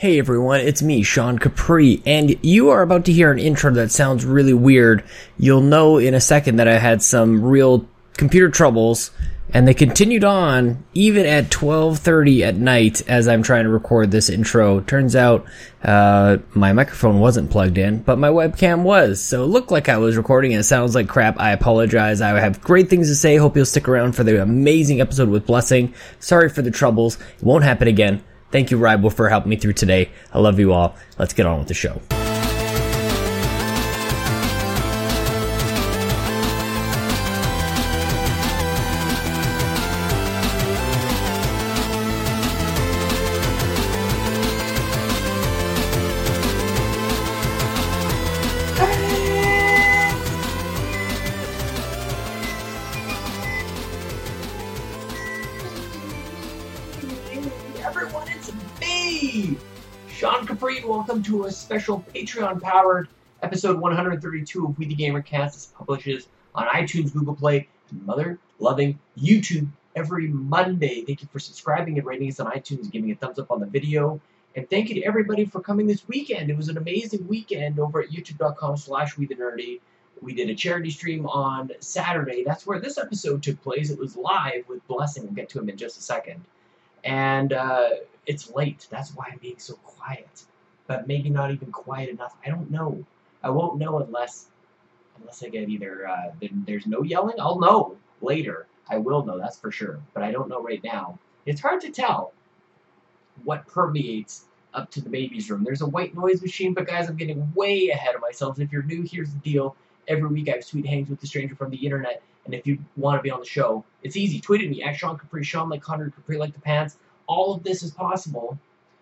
Hey everyone, it's me, Sean Capri, and you are about to hear an intro that sounds really weird. You'll know in a second that I had some real computer troubles, and they continued on even at 12:30 at night as I'm trying to record this intro. Turns out uh, my microphone wasn't plugged in, but my webcam was, so it looked like I was recording. and It sounds like crap. I apologize. I have great things to say. Hope you'll stick around for the amazing episode with Blessing. Sorry for the troubles. It won't happen again. Thank you, Rival, for helping me through today. I love you all. Let's get on with the show. Special Patreon-powered episode 132 of We the Gamer Cast. This publishes on iTunes, Google Play, and mother-loving YouTube every Monday. Thank you for subscribing and rating us on iTunes giving a thumbs up on the video. And thank you to everybody for coming this weekend. It was an amazing weekend over at youtube.com slash we the nerdy. We did a charity stream on Saturday. That's where this episode took place. It was live with Blessing. We'll get to him in just a second and uh, it's late. That's why I'm being so quiet. But maybe not even quiet enough. I don't know. I won't know unless unless I get either uh, there's no yelling. I'll know later. I will know. That's for sure. But I don't know right now. It's hard to tell what permeates up to the baby's room. There's a white noise machine, but guys, I'm getting way ahead of myself. If you're new, here's the deal. Every week I have sweet hangs with the stranger from the internet, and if you want to be on the show, it's easy. Tweet at me at Sean Capri, Sean like Conrad Capri like the pants. All of this is possible.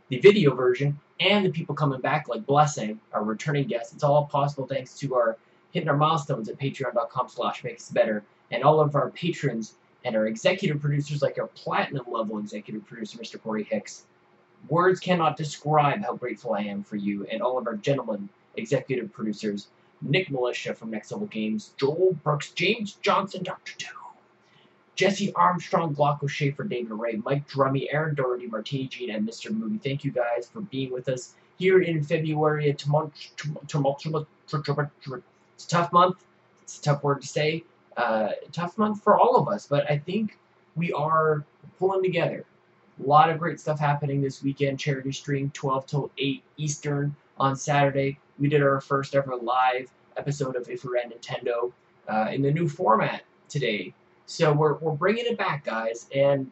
The video version and the people coming back like Blessing, our returning guests. It's all possible thanks to our hitting our milestones at patreon.com slash makes better. And all of our patrons and our executive producers like our platinum level executive producer, Mr. Corey Hicks. Words cannot describe how grateful I am for you and all of our gentlemen executive producers Nick Militia from Next Level Games, Joel Brooks, James Johnson, Dr. Doom, Jesse Armstrong, Glocko Schaefer, David Ray, Mike Drummy, Aaron Doherty, Martini Jean, and Mr. Movie. Thank you guys for being with us here in February. A tumultuous, it's a tough month. It's a tough word to say. Uh, tough month for all of us, but I think we are pulling together. A lot of great stuff happening this weekend. Charity stream, 12 till 8 Eastern on Saturday. We did our first ever live episode of If We Ran Nintendo uh, in the new format today. So we're, we're bringing it back, guys. And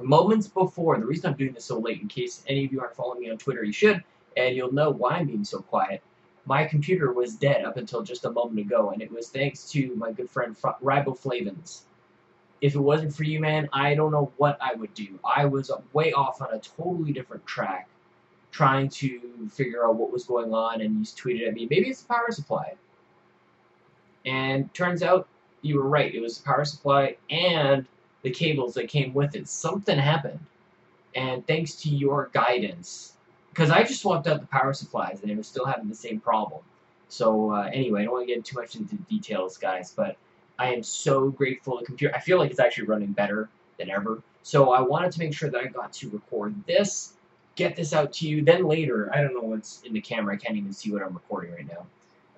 moments before, the reason I'm doing this so late, in case any of you aren't following me on Twitter, you should, and you'll know why I'm being so quiet. My computer was dead up until just a moment ago, and it was thanks to my good friend Riboflavins. If it wasn't for you, man, I don't know what I would do. I was way off on a totally different track trying to figure out what was going on, and he's tweeted at me, maybe it's the power supply. And turns out you were right. It was the power supply and the cables that came with it. Something happened. And thanks to your guidance, because I just swapped out the power supplies and they were still having the same problem. So uh, anyway, I don't want to get too much into details, guys, but I am so grateful the computer. I feel like it's actually running better than ever. So I wanted to make sure that I got to record this get this out to you. Then later, I don't know what's in the camera. I can't even see what I'm recording right now.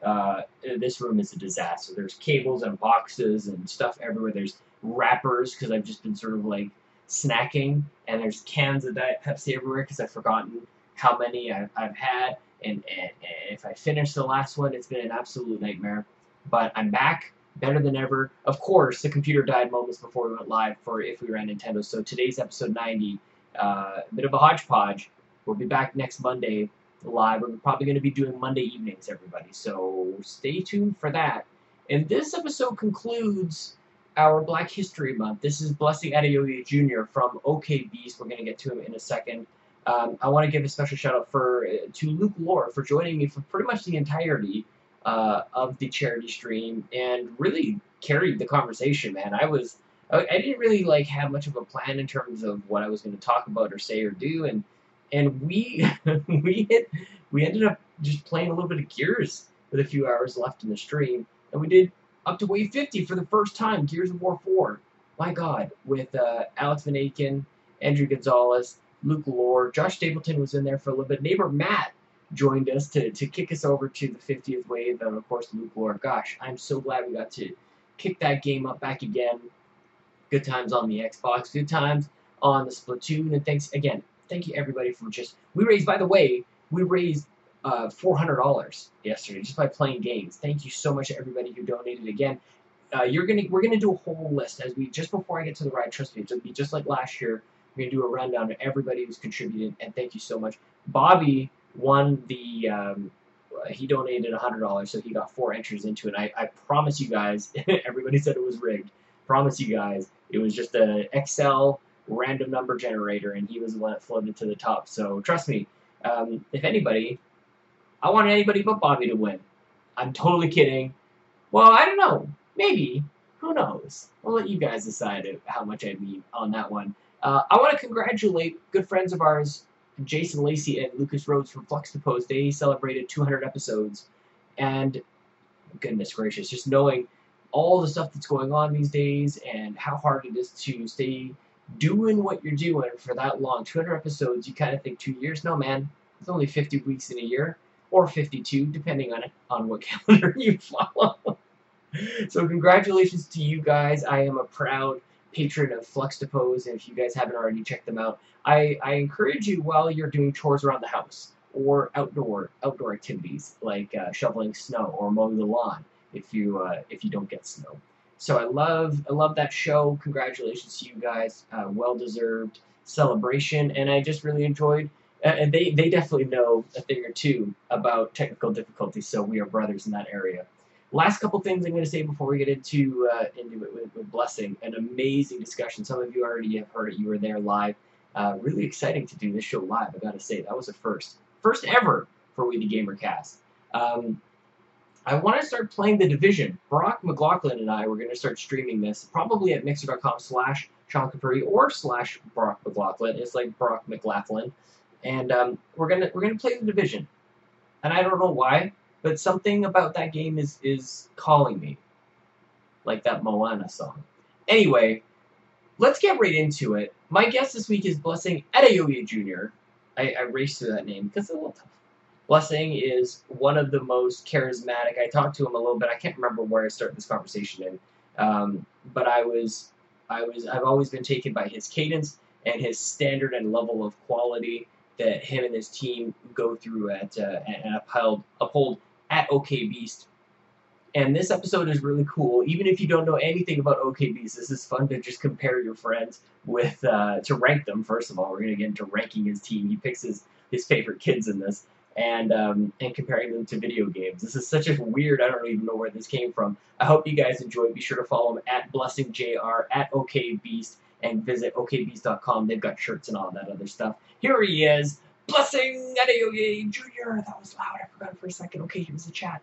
Uh, this room is a disaster. There's cables and boxes and stuff everywhere. There's wrappers because I've just been sort of like snacking, and there's cans of Diet Pepsi everywhere because I've forgotten how many I've, I've had. And, and, and if I finish the last one, it's been an absolute nightmare. But I'm back, better than ever. Of course, the computer died moments before we went live for If We Ran Nintendo. So today's episode 90 uh, a bit of a hodgepodge. We'll be back next Monday live. We're probably going to be doing Monday evenings, everybody. So stay tuned for that. And this episode concludes our Black History Month. This is Blessing Adeoye Jr. from OK Beast. We're going to get to him in a second. Um, I want to give a special shout out for uh, to Luke Lore for joining me for pretty much the entirety uh, of the charity stream and really carried the conversation, man. I was I, I didn't really like have much of a plan in terms of what I was going to talk about or say or do, and and we we hit we ended up just playing a little bit of Gears with a few hours left in the stream, and we did up to wave 50 for the first time, Gears of War 4. My God, with uh, Alex Van Aken, Andrew Gonzalez, Luke Lore. Josh Stapleton was in there for a little bit. Neighbor Matt joined us to, to kick us over to the 50th wave. And of course, Luke Lore. Gosh, I'm so glad we got to kick that game up back again. Good times on the Xbox. Good times on the Splatoon. And thanks again. Thank you everybody for just. We raised, by the way, we raised uh, $400 yesterday just by playing games. Thank you so much to everybody who donated again. Uh, you're gonna we're gonna do a whole list as we just before I get to the ride. Trust me, it'll be just like last year. We're gonna do a rundown of everybody who's contributed, and thank you so much. Bobby won the. Um, he donated hundred dollars, so he got four entries into it. I, I promise you guys, everybody said it was rigged. Promise you guys, it was just an Excel random number generator, and he was the one that floated to the top. So trust me, um, if anybody, I want anybody but Bobby to win. I'm totally kidding. Well, I don't know. Maybe. Who knows? We'll let you guys decide how much I mean on that one. Uh, I want to congratulate good friends of ours, Jason Lacey and Lucas Rhodes from Flux to Post. They celebrated 200 episodes, and goodness gracious, just knowing all the stuff that's going on these days and how hard it is to stay doing what you're doing for that long. 200 episodes, you kind of think two years. No, man, it's only 50 weeks in a year, or 52, depending on on what calendar you follow. so congratulations to you guys. I am a proud patron of Flux Depose, and if you guys haven't already checked them out, I, I encourage you while you're doing chores around the house or outdoor outdoor activities like uh, shoveling snow or mowing the lawn if you uh, if you don't get snow. So I love I love that show. Congratulations to you guys. Uh, well deserved celebration, and I just really enjoyed. And they, they definitely know a thing or two about technical difficulties, so we are brothers in that area. Last couple things I'm going to say before we get into uh, into it with, with, Blessing. An amazing discussion. Some of you already have heard it. You were there live. Uh, really exciting to do this show live. I got to say that was a first, first ever for We the Gamer Cast. Um, I want to start playing the Division. Brock McLaughlin and I were going to start streaming this probably at mixer.com slash Sean Capri or slash Brock McLaughlin. It's like Brock McLaughlin, and um, we're gonna we're gonna play the Division. And I don't know why, but something about that game is is calling me, like that Moana song. Anyway, let's get right into it. My guest this week is Blessing Adeoye Jr. I, I raced through that name because it's a little tough. Blessing is one of the most charismatic. I talked to him a little bit. I can't remember where I started this conversation in, um, but I was, I was, I've always been taken by his cadence and his standard and level of quality that him and his team go through at uh, and uphold, uphold at OK Beast. And this episode is really cool. Even if you don't know anything about OK Beast, this is fun to just compare your friends with uh, to rank them. First of all, we're gonna get into ranking his team. He picks his his favorite kids in this and um, and comparing them to video games. This is such a weird. I don't even know where this came from. I hope you guys enjoy. Be sure to follow him at blessingjr at okbeast and visit okbeast.com. They've got shirts and all that other stuff. Here he is, Blessing Adeoye Jr. That was loud. I forgot for a second. Okay, here's the chat.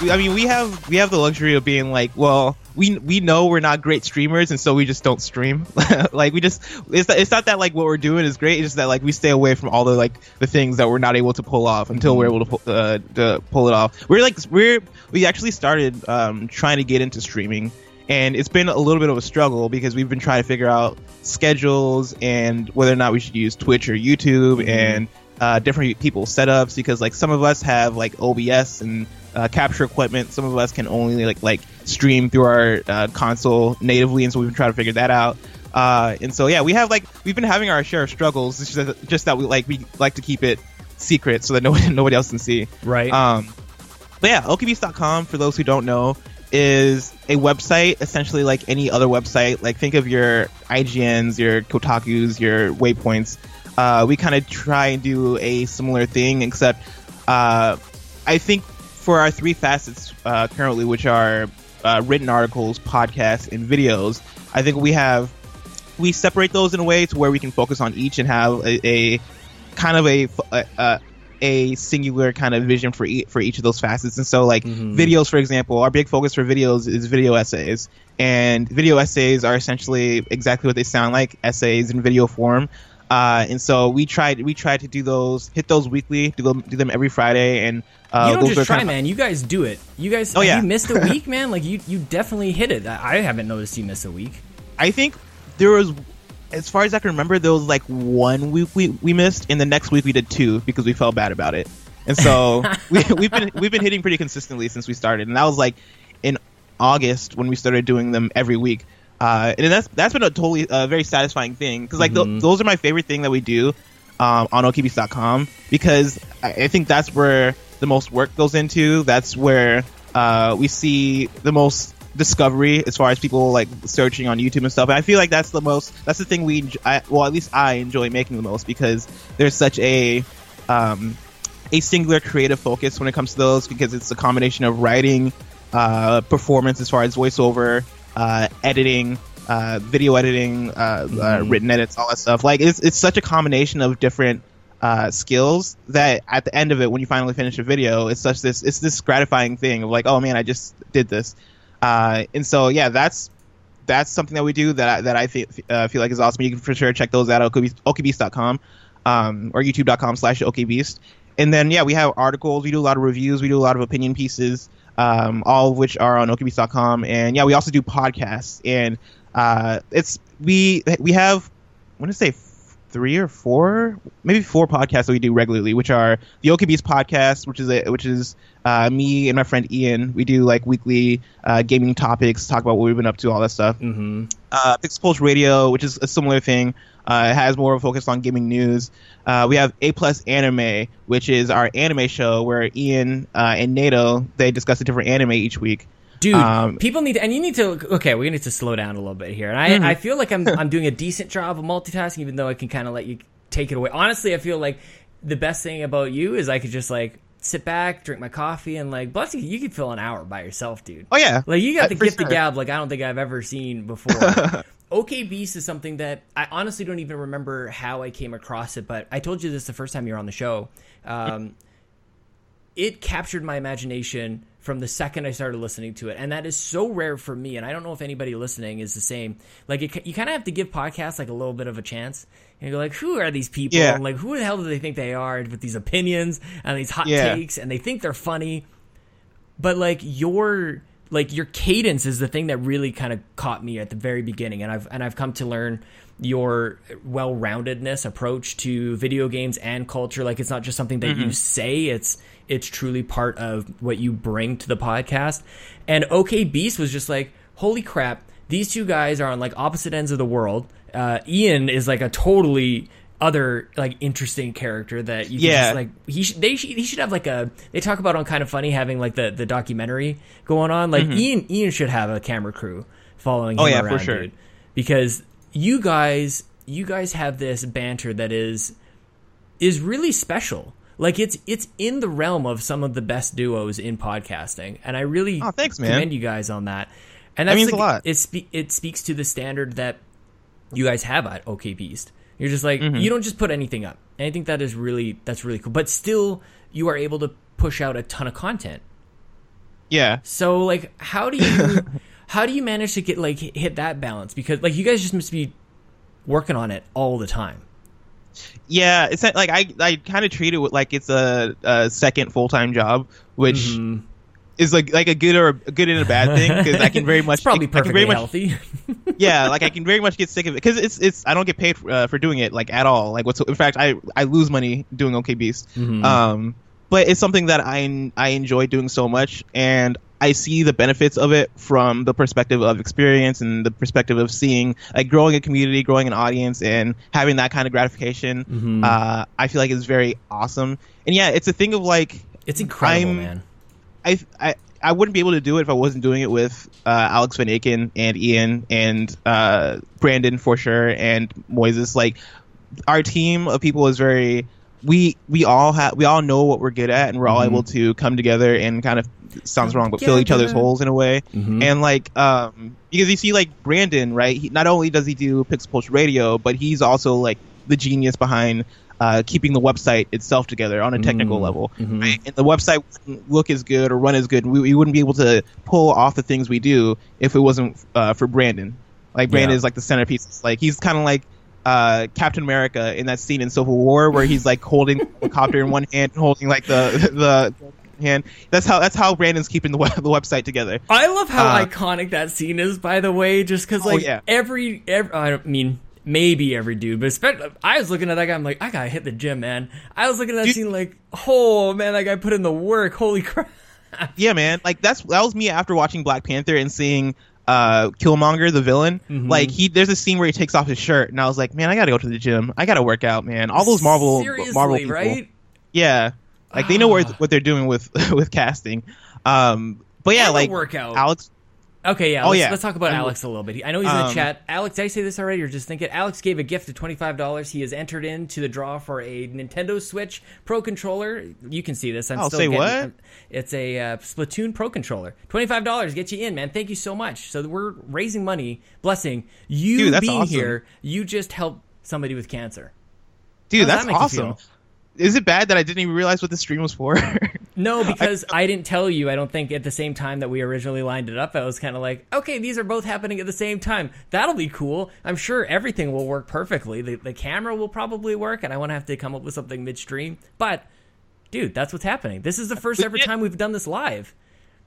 I mean, we have we have the luxury of being like, well, we we know we're not great streamers, and so we just don't stream. like we just it's it's not that like what we're doing is great. It's just that like we stay away from all the like the things that we're not able to pull off until we're able to pull, uh, to pull it off. We're like we're we actually started um, trying to get into streaming, and it's been a little bit of a struggle because we've been trying to figure out schedules and whether or not we should use Twitch or YouTube mm-hmm. and uh, different people's setups because like some of us have like OBS and uh, capture equipment. Some of us can only like like stream through our uh, console natively, and so we've been trying to figure that out. Uh, and so yeah, we have like we've been having our share of struggles. It's just, just that we like we like to keep it secret so that nobody nobody else can see. Right. Um, but yeah, okbeast.com for those who don't know is a website essentially like any other website. Like think of your IGNs, your Kotaku's, your Waypoints. Uh, we kind of try and do a similar thing, except uh, I think for our three facets uh, currently, which are uh, written articles, podcasts, and videos, I think we have we separate those in a way to where we can focus on each and have a, a kind of a, a, a singular kind of vision for each for each of those facets. And so, like mm-hmm. videos, for example, our big focus for videos is video essays, and video essays are essentially exactly what they sound like essays in video form. Uh, and so we tried we tried to do those, hit those weekly, do them do them every Friday, and uh, you don't just try, kind of- man. You guys do it. You guys, Oh, yeah. you missed a week, man? Like you, you definitely hit it. I, haven't noticed you miss a week. I think there was, as far as I can remember, there was like one week we, we missed, and the next week we did two because we felt bad about it. And so we, we've been we've been hitting pretty consistently since we started, and that was like in August when we started doing them every week. Uh, and that's that's been a totally uh, very satisfying thing because like th- those are my favorite thing that we do um, on okbeast.com because I, I think that's where the most work goes into. That's where uh, we see the most discovery as far as people like searching on YouTube and stuff. And I feel like that's the most that's the thing we I, well at least I enjoy making the most because there's such a um, a singular creative focus when it comes to those because it's a combination of writing, uh, performance as far as voiceover, editing, uh, video editing, uh, uh, written edits, all that stuff. Like it's it's such a combination of different uh, skills that at the end of it, when you finally finish a video, it's such this it's this gratifying thing of like, oh man, I just did this. Uh, and so yeah, that's that's something that we do that I, that I feel, uh, feel like is awesome. You can for sure check those out at okbeast- okbeast.com um, or youtube.com slash okbeast. And then yeah, we have articles. We do a lot of reviews. We do a lot of opinion pieces, um, all of which are on okbeast.com. And yeah, we also do podcasts. And uh, it's we we have I want to say three or four, maybe four podcasts that we do regularly, which are the OKB's podcast, which is a, which is uh, me and my friend Ian. We do like weekly uh, gaming topics, talk about what we've been up to, all that stuff. Mm-hmm. Uh, Pixel Pulse Radio, which is a similar thing, uh, it has more of a focus on gaming news. Uh, we have A Plus Anime, which is our anime show where Ian uh, and Nato they discuss a different anime each week. Dude, Um, people need to, and you need to. Okay, we need to slow down a little bit here. And I, Mm-hmm. I feel like I'm, I'm doing a decent job of multitasking, even though I can kind of let you take it away. Honestly, I feel like the best thing about you is I could just like sit back, drink my coffee, and like, bless you, you could fill an hour by yourself, dude. Oh yeah, Like you got Uh, the gift of gab like I don't think I've ever seen before. OK Beast is something that I honestly don't even remember how I came across it, but I told you this the first time you were on the show. Um, it captured my imagination from the second I started listening to it, and that is so rare for me. And I don't know if anybody listening is the same. Like it, you kind of have to give podcasts like a little bit of a chance. And you're like, who are these people? Yeah. And like, who the hell do they think they are with these opinions and these hot Yeah. takes? And they think they're funny but like your like your cadence is the thing that really kind of caught me at the very beginning and I've and I've come to learn your well-roundedness approach to video games and culture. Like it's not just something that you say it's it's truly part of what you bring to the podcast. And OK Beast was just like holy crap these two guys are on like opposite ends of the world. Uh, Ian is like a totally other like interesting character that you Yeah. just like he should they should, he should have like a they talk about on kind of funny having like the the documentary going on like Ian Ian should have a camera crew following him Mm-hmm. Oh, yeah, for around sure. dude because you guys you guys have this banter that is is really special like it's it's in the realm of some of the best duos in podcasting and I really Oh, thanks, man. commend you guys on that and That that's means like, a lot. it spe- it speaks to the standard that you guys have at OK Beast. You're just like Mm-hmm. you don't just put anything up. And I think that is really that's really cool. But still you are able to push out a ton of content. yeah. So like how do you how do you manage to get like hit that balance because like you guys just must be working on it all the time. Yeah, it's like I I kind of treat it like it's a, a second full time job, which Mm-hmm. Is like like a good or a good and a bad thing because I can very much It's probably I can perfectly very much healthy. yeah like I can very much get sick of it because it's it's I don't get paid uh, for doing it like at all like what's in fact I I lose money doing OK Beast Mm-hmm. um but it's something that I I enjoy doing so much and I see the benefits of it from the perspective of experience and the perspective of seeing like growing a community, growing an audience, and having that kind of gratification. Mm-hmm. Uh, I feel like is very awesome. And yeah, it's a thing of like it's incredible, I'm- man. I I I wouldn't be able to do it if I wasn't doing it with uh, Alex Van Aken and Ian and uh, Brandon for sure and Moises. Like our team of people is very we we all have we all know what we're good at and we're all able to come together and kind of sounds wrong but fill each other's Together. holes in a way Mhm. and like um because you see like Brandon right he, not only does he do Pixel Pulse Radio but he's also like the genius behind uh, keeping the website itself together on a technical Mm, level mhm. right? and the website wouldn't look as good or run as good. We, we wouldn't be able to pull off the things we do if it wasn't uh, for Brandon. Like Brandon Yeah. is like the centerpiece. Like he's kind of like uh, Captain America in that scene in Civil War where he's like holding the helicopter in one hand and holding like the the hand. That's how that's how Brandon's keeping the web, the website together. I love how Uh, iconic that scene is, by the way, just because, Oh, like, yeah. every, every, I don't mean, maybe every dude, but especially, I was looking at that guy, I'm like, I gotta hit the gym, man. I was looking at that Dude- scene like, oh, man, that guy put in the work. Holy crap. Yeah, man. Like that's that was me after watching Black Panther and seeing uh Killmonger the villain. Mhm. Like he there's a scene where he takes off his shirt and I was like, man, I got to go to the gym. I got to work out, man. All those Marvel Seriously, Marvel people. right? Yeah. Like they know where, Ah. what they're doing with with casting. Um but yeah, like workout. Alex Okay, yeah. Oh, let's, yeah. let's talk about Um, Alex a little bit. I know he's in the um, chat. Alex, did I say this already, or just think it? Alex gave a gift of twenty five dollars. He is entered into the draw for a Nintendo Switch Pro controller. You can see this. I'm Oh, still say getting, what? I'm- It's a uh, Splatoon Pro controller. Twenty five dollars get you in, man. Thank you so much. So we're raising money, blessing you Dude, being awesome. here. You just helped somebody with cancer. dude, that's that awesome. Is it bad that I didn't even realize what the stream was for? No, because I, didn't tell you. I don't think at the same time that we originally lined it up. I was kind of like, okay, these are both happening at the same time. That'll be cool. I'm sure everything will work perfectly. The, the camera will probably work, and I won't have to come up with something midstream. But, dude, that's what's happening. This is the first ever time we've done this live.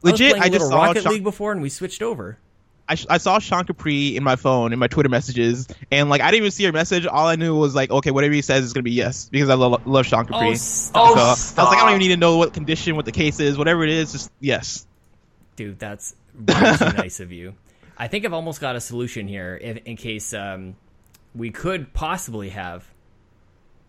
Legit, I was playing I a just Rocket Sean- League before, and we switched over. I, sh- I saw Sean Capri in my phone in my Twitter messages, and like I didn't even see her message. All I knew was like, okay, whatever he says is gonna be yes because I lo- love Sean Capri. Oh, so stop. I was like, I don't even need to know what condition, what the case is, whatever it is, just yes. Dude, that's way too nice of you. I think I've almost got a solution here if, in case um, we could possibly have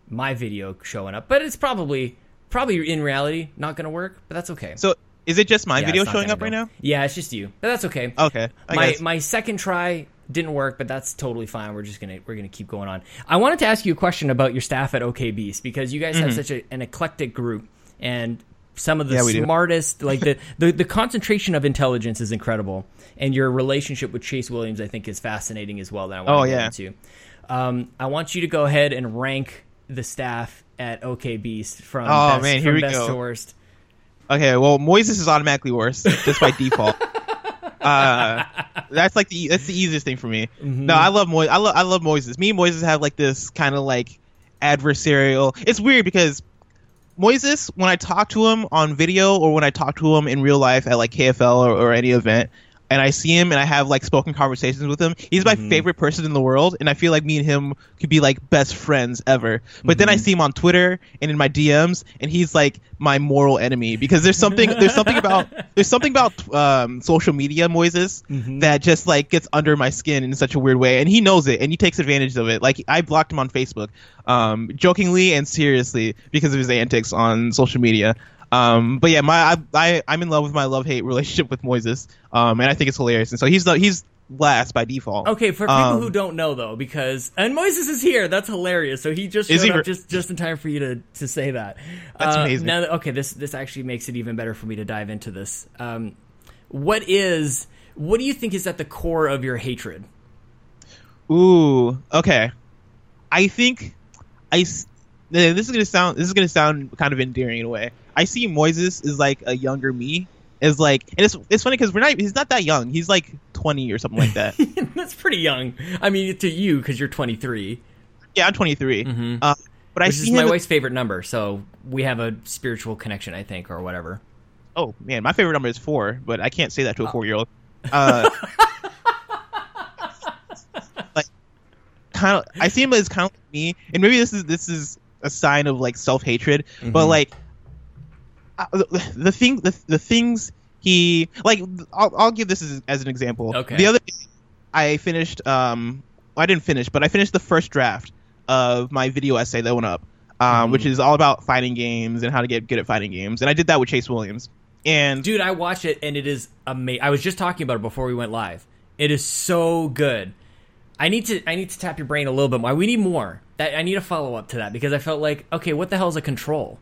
my video showing up, but it's probably probably in reality not going to work. But that's okay. So is it just my Yeah, video showing up right now? Yeah, it's just you, but that's okay. Okay, I my guess. my second try didn't work, but that's totally fine. We're just gonna we're gonna keep going on. I wanted to ask you a question about your staff at OK Beast because you guys have such a, an eclectic group and some of the Mm-hmm. Yeah, smartest like the, the the concentration of intelligence is incredible and your relationship with Chase Williams I think is fascinating as well that I want Oh, to yeah. into. Um, I want you to go ahead and rank the staff at OK Beast from Oh, best, man, here we go. to worst. Okay, well, Moises is automatically worse just by default. Uh, that's like the that's the easiest thing for me. Mm-hmm. No, I love Moises. I love I love Moises. Me and Moises have like this kind of like adversarial. It's weird because Moises, when I talk to him on video or when I talk to him in real life at like KFL or, or any event, and I see him and I have like spoken conversations with him, he's my favorite person in the world, and I feel like me and him could be like best friends ever. But then I see him on Twitter and in my DMs, and he's like my moral enemy because there's something there's something about there's something about um, social media, Moises, that just like gets under my skin in such a weird way, and he knows it and he takes advantage of it. Like I blocked him on Facebook, um, jokingly and seriously because of his antics on social media. Um, but yeah, my I, I I'm in love with my love hate relationship with Moises, um, and I think it's hilarious. And so he's the, he's last by default. Okay, for people Um, who don't know though, because and Moises is here. That's hilarious. So he just showed he up re- just just in time for you to to say that. That's Uh, amazing. Now, that- okay, this this actually makes it even better for me to dive into this. Um, what is what do you think is at the core of your hatred? Ooh, okay. I think I. This is gonna sound. This is gonna sound kind of endearing in a way. I see Moises is like a younger me. Is like, and it's it's funny because we're not. He's not that young. He's like twenty or something like that. That's pretty young. I mean, to you because you're 23, yeah, I'm 23. Mhm. Uh, but I which see is my wife's favorite number. So we have a spiritual connection, I think, or whatever. oh man, my favorite number is four, but I can't say that to a four year old. Uh, like, kind of, I see him as kind of like me, and maybe this is this is a sign of like self hatred, but Mhm. like uh, the, the thing the, the things he like I'll, I'll give this as, as an example Okay. the other day i finished um i didn't finish but i finished the first draft of my video essay that went up um, Mhm. which is all about fighting games and how to get good at fighting games and i did that with chase williams and Dude, I watched it and it is amazing. I was just talking about it before we went live. It is so good. I need to I need to tap your brain a little bit more. We need more. That I need a follow up to that because I felt like okay, what the hell is a control?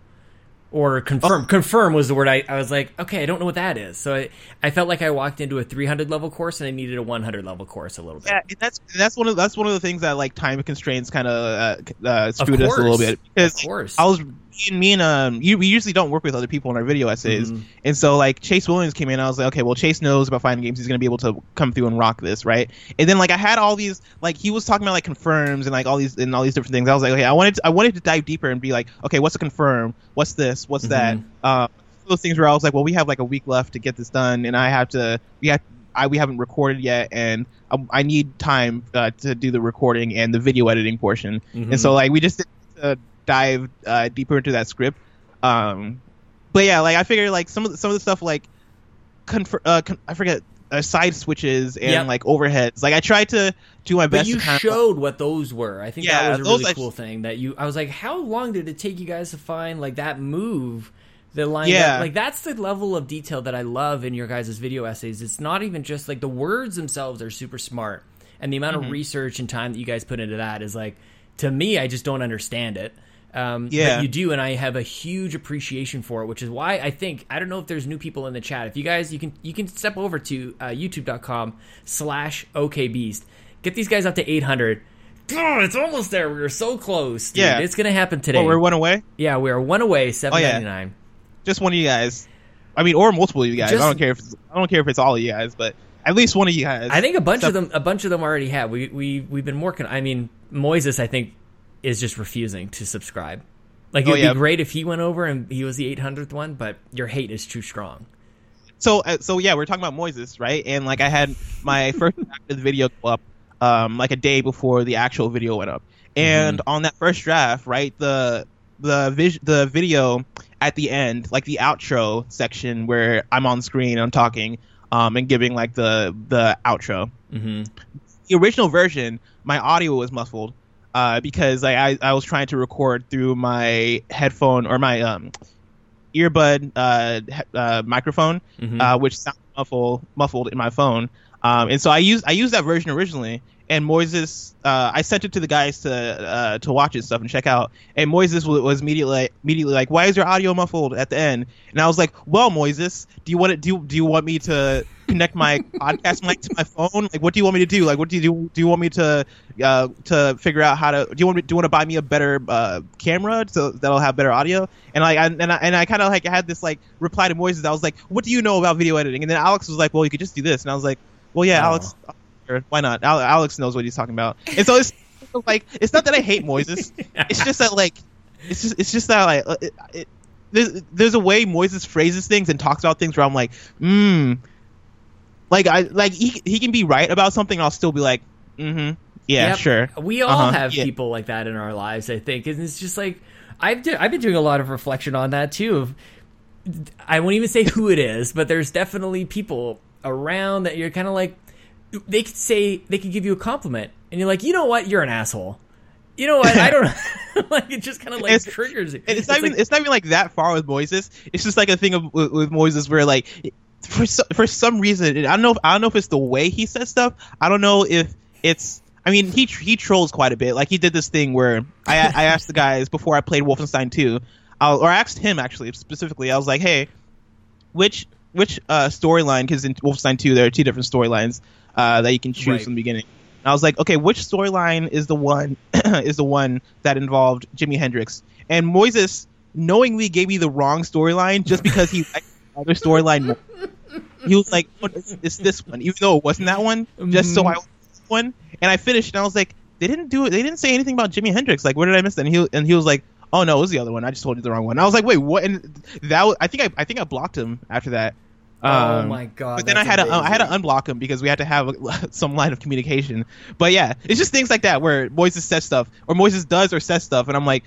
Or confirm. Confirm was the word I, I was like, okay, I don't know what that is. So I, I felt like I walked into a 300 level course and I needed a 100 level course a little bit. yeah, and that's that's one of that's one of the things that like time constraints kind of uh, uh, screwed us a little bit because Of course. I was and me and um, you, we usually don't work with other people in our video essays, Mhm. and so like Chase Williams came in, I was like, okay, well Chase knows about fighting games, he's gonna be able to come through and rock this, right? And then like I had all these, like he was talking about like confirms and like all these and all these different things. I was like, okay, I wanted to, I wanted to dive deeper and be like, okay, what's a confirm? What's this? What's that? Mhm. Uh, those things where I was like, well, we have like a week left to get this done, and I have to, we have. I, we haven't recorded yet, and I, I need time uh, to do the recording and the video editing portion. Mhm. And so like we just did to dive uh, deeper into that script. Um, but yeah, like I figured like some of the, some of the stuff like confer- uh, con- I forget uh, side switches and Yep. like overheads. Like I tried to do my best. But you to kind of- showed what those were. I think Yeah, that was a those really I- cool thing that you. I was like, how long did it take you guys to find like that move? The line, Yeah. like that's the level of detail that I love in your guys' video essays. It's not even just like the words themselves are super smart, and the amount Mm-hmm. of research and time that you guys put into that is like, to me, I just don't understand it. Um, Yeah. but you do, and I have a huge appreciation for it, which is why I think I don't know if there's new people in the chat. If you guys, you can you can step over to uh, YouTube.com slash OKBeast. Get these guys up to 800. Oh, it's almost there. We are so close. Dude. Yeah. it's gonna happen today. Oh, we're one away. yeah, we are one away. Seven ninety nine. Just one of you guys. I mean, or multiple of you guys. Just- I don't care if it's, I don't care if it's all of you guys, but at least one of you guys. I think a bunch of them, a bunch of them already have. We we we've been working. I mean, Moises, I think, is just refusing to subscribe. Like it Oh, would yeah. be great if he went over and he was the eight hundredth one, but your hate is too strong. so uh, so yeah, we're talking about Moises, right? And like I had my first draft of the video go up um like a day before the actual video went up. And Mm-hmm. on that first draft, right, the the vis- the video at the end, like the outro section where I'm on screen, I'm talking um and giving like the the outro. Mm-hmm. The original version, my audio was muffled uh because I I, I was trying to record through my headphone or my um earbud uh, he- uh microphone Mhm. uh, which sounds muffled muffled in my phone. Um, and so I used I used that version originally, and Moises uh, I sent it to the guys to uh, to watch it stuff and check out. And Moises was, was immediately immediately like, "Why is your audio muffled at the end?" And I was like, "Well, Moises, do you want to do do you want me to connect my podcast mic to my phone? Like, what do you want me to do? Like, what do you do? Do you want me to uh, to figure out how to? Do you want me, do you want to buy me a better uh, camera so that'll have better audio?" And like, I, and I, and I kind of like had this like reply to Moises. I was like, "What do you know about video editing?" And then Alex was like, "Well, you could just do this." And I was like, "Well, yeah, Oh. Alex, sure, why not? Al- Alex knows what he's talking about." And so it's like, it's not that I hate Moises. It's just that like, it's just it's just that like, uh, it, it, there's there's a way Moises phrases things and talks about things where I'm like, hmm. Like I like he he can be right about something. and I'll still be like, mm-hmm, yeah, Yep. sure. We all Uh-huh, have yeah. people like that in our lives, I think, and it's just like I've do, I've been doing a lot of reflection on that too. I won't even say who it is, but there's definitely people around that you're kind of like they could say they could give you a compliment, and you're like, you know what, you're an asshole. You know what? I don't like. It just kind of like It's- triggers it. And it's not even like- it's not even like that far with Moises. It's just like a thing of, with, with Moises where like for so, for some reason I don't know if, I don't know if it's the way he says stuff. I don't know if it's I mean he he trolls quite a bit. Like he did this thing where I I asked the guys before I played Wolfenstein 2, I'll, or I asked him actually specifically. I was like, hey, which which uh, storyline? Because in Wolfenstein 2 there are two different storylines uh, that you can choose Right. from the beginning. And I was like, okay, which storyline is the one is the one that involved Jimi Hendrix? And Moises knowingly gave me the wrong storyline just because he liked the other storyline more. He was like, oh, it's, it's this one, even though it wasn't that one, just so I this one. And I finished, and I was like, they didn't do it. They didn't say anything about Jimi Hendrix. Like, where did I miss that? And he and he was like, oh no, it was the other one. I just told you the wrong one. I was like, wait, what? And that was, I think I I think I blocked him after that. Oh Um, my god! but then I had to I had to unblock him because we had to have a, some line of communication. But yeah, it's just things like that where Moises says stuff or Moises does or says stuff, and I'm like,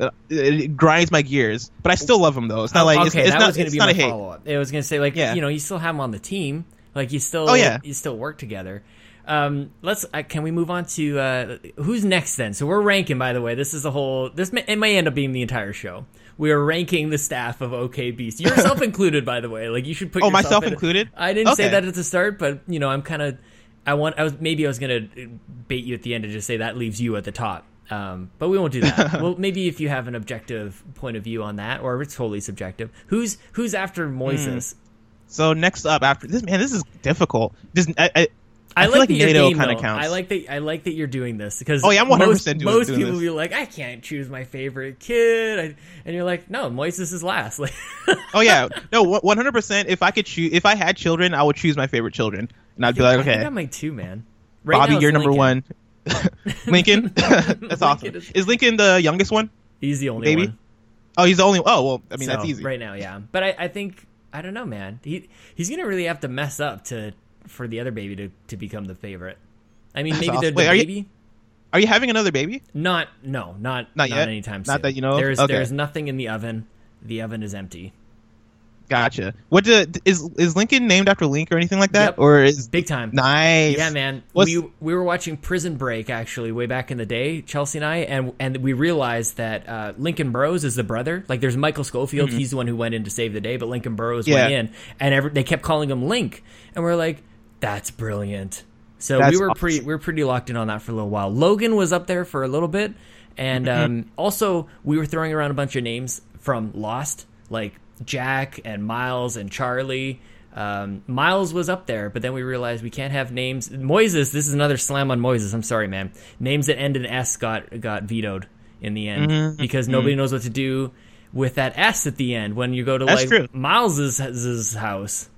uh, it grinds my gears. But I still love him though. It's not like okay, it's, it's that not, was going to be my follow up. It was going to say like Yeah. you know you still have him on the team, like you still Oh, yeah. you still work together. Um, let's uh, can we move on to uh, who's next then? So we're ranking. By the way, this is a whole. This may, it may end up being the entire show. We are ranking the staff of OK Beast, yourself included. By the way, like you should put Oh, yourself myself in- included? I didn't say that at the start, but you know I'm kind of. I want. I was maybe I was gonna bait you at the end and just say that leaves you at the top. Um, but we won't do that. well, maybe if you have an objective point of view on that, or it's totally subjective. Who's who's after Moises? So next up after this, man, this is difficult. This I, I, I, I like, like that NATO kinda though. counts. I like that. I like that you're doing this because Oh, yeah, I'm 100% most, doing- most doing people this. be like, I can't choose my favorite kid, I, and you're like, no, Moises is last. Like, Oh yeah, no, one hundred percent. If I could choose, if I had children, I would choose my favorite children, and I'd be like, okay, I might too, man. Right Bobby, you're number Lincoln. one. Lincoln, that's awesome. Is- Is Lincoln the youngest one? He's the only Baby? one. Oh, he's the only. Oh well, I mean that's easy. right now. Yeah, but I, I think I don't know, man. He he's gonna really have to mess up to for the other baby to, to become the favorite. I mean, That's maybe awesome. the Wait, are you- baby. Are you having another baby? Not no, not Not yet? anytime Not soon. that you know? There's Okay. there's nothing in the oven. The oven is empty. Gotcha. What do, is is Lincoln named after Link or anything like that, Yep. or is Big time. nice? Yeah, man. What's- We we were watching Prison Break actually way back in the day, Chelsea and I, and and we realized that uh, Lincoln Burrows is the brother. Like, there's Michael Scofield. He's the one who went in to save the day, but Lincoln Burrows Mm-hmm. Yeah. went in, and every, they kept calling him Link, and we're like, that's brilliant. So That's we were awesome. pretty we were pretty locked in on that for a little while. Logan was up there for a little bit, and Mm-hmm. um, also we were throwing around a bunch of names from Lost, like Jack and Miles and Charlie. Um, Miles was up there, but then we realized we can't have names. Moises, this is another slam on Moises. I'm sorry, man. Names that end in S got got vetoed in the end Mm-hmm. because nobody knows what to do with that S at the end when you go to That's like true. Miles's house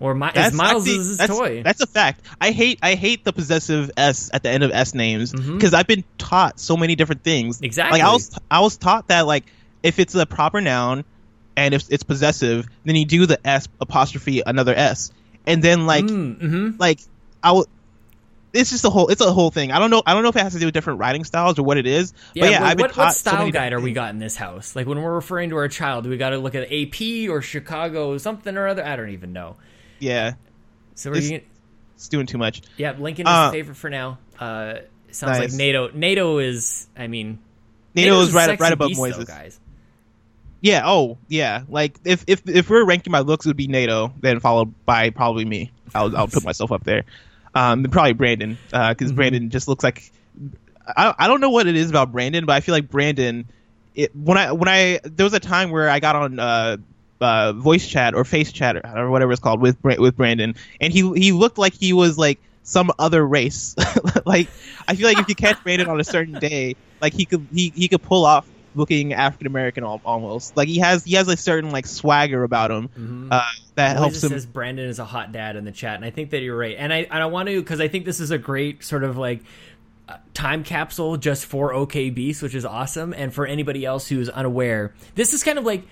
or my, That's is Miles' actually- his that's, toy. That's a fact. I hate I hate the possessive s at the end of s names because I've been taught so many different things. Exactly. Like I was I was taught that like if it's a proper noun and if it's possessive, then you do the s apostrophe another s, and then like mm-hmm. like I will. It's just a whole. It's a whole thing. I don't know. I don't know if it has to do with different writing styles or what it is. Yeah, but yeah, what, I've been what, taught what so style many guide are we got in this house? Like when we're referring to our child, do we got to look at AP or Chicago something or other? I don't even know. Yeah, So we're It's- gonna, it's doing too much. yeah, Lincoln is Uh, the favorite for now. Uh, sounds like. NATO. NATO is, I mean, NATO NATO's is a right right above beast, though, Moises. guys. Yeah. Oh, yeah. Like if if if we're ranking by looks, it would be NATO, then followed by probably me. I'll I'll put myself up there. Um, then probably Brandon, because Mm-hmm. Brandon just looks like. I I don't know what it is about Brandon, but I feel like Brandon. It when I when I there was a time where I got on uh, uh voice chat or face chat or or whatever it's called with with Brandon, and he he looked like he was like some other race. like I feel like if you catch Brandon on a certain day, like he could he he could pull off looking African American almost. Like he has he has a certain like swagger about him Mhm. uh, that helps him. says Brandon is a hot dad in the chat, and I think that you're right. And I and I want to because I think this is a great sort of like uh, time capsule just for OK Beast, which is awesome. And for anybody else who's unaware, this is kind of like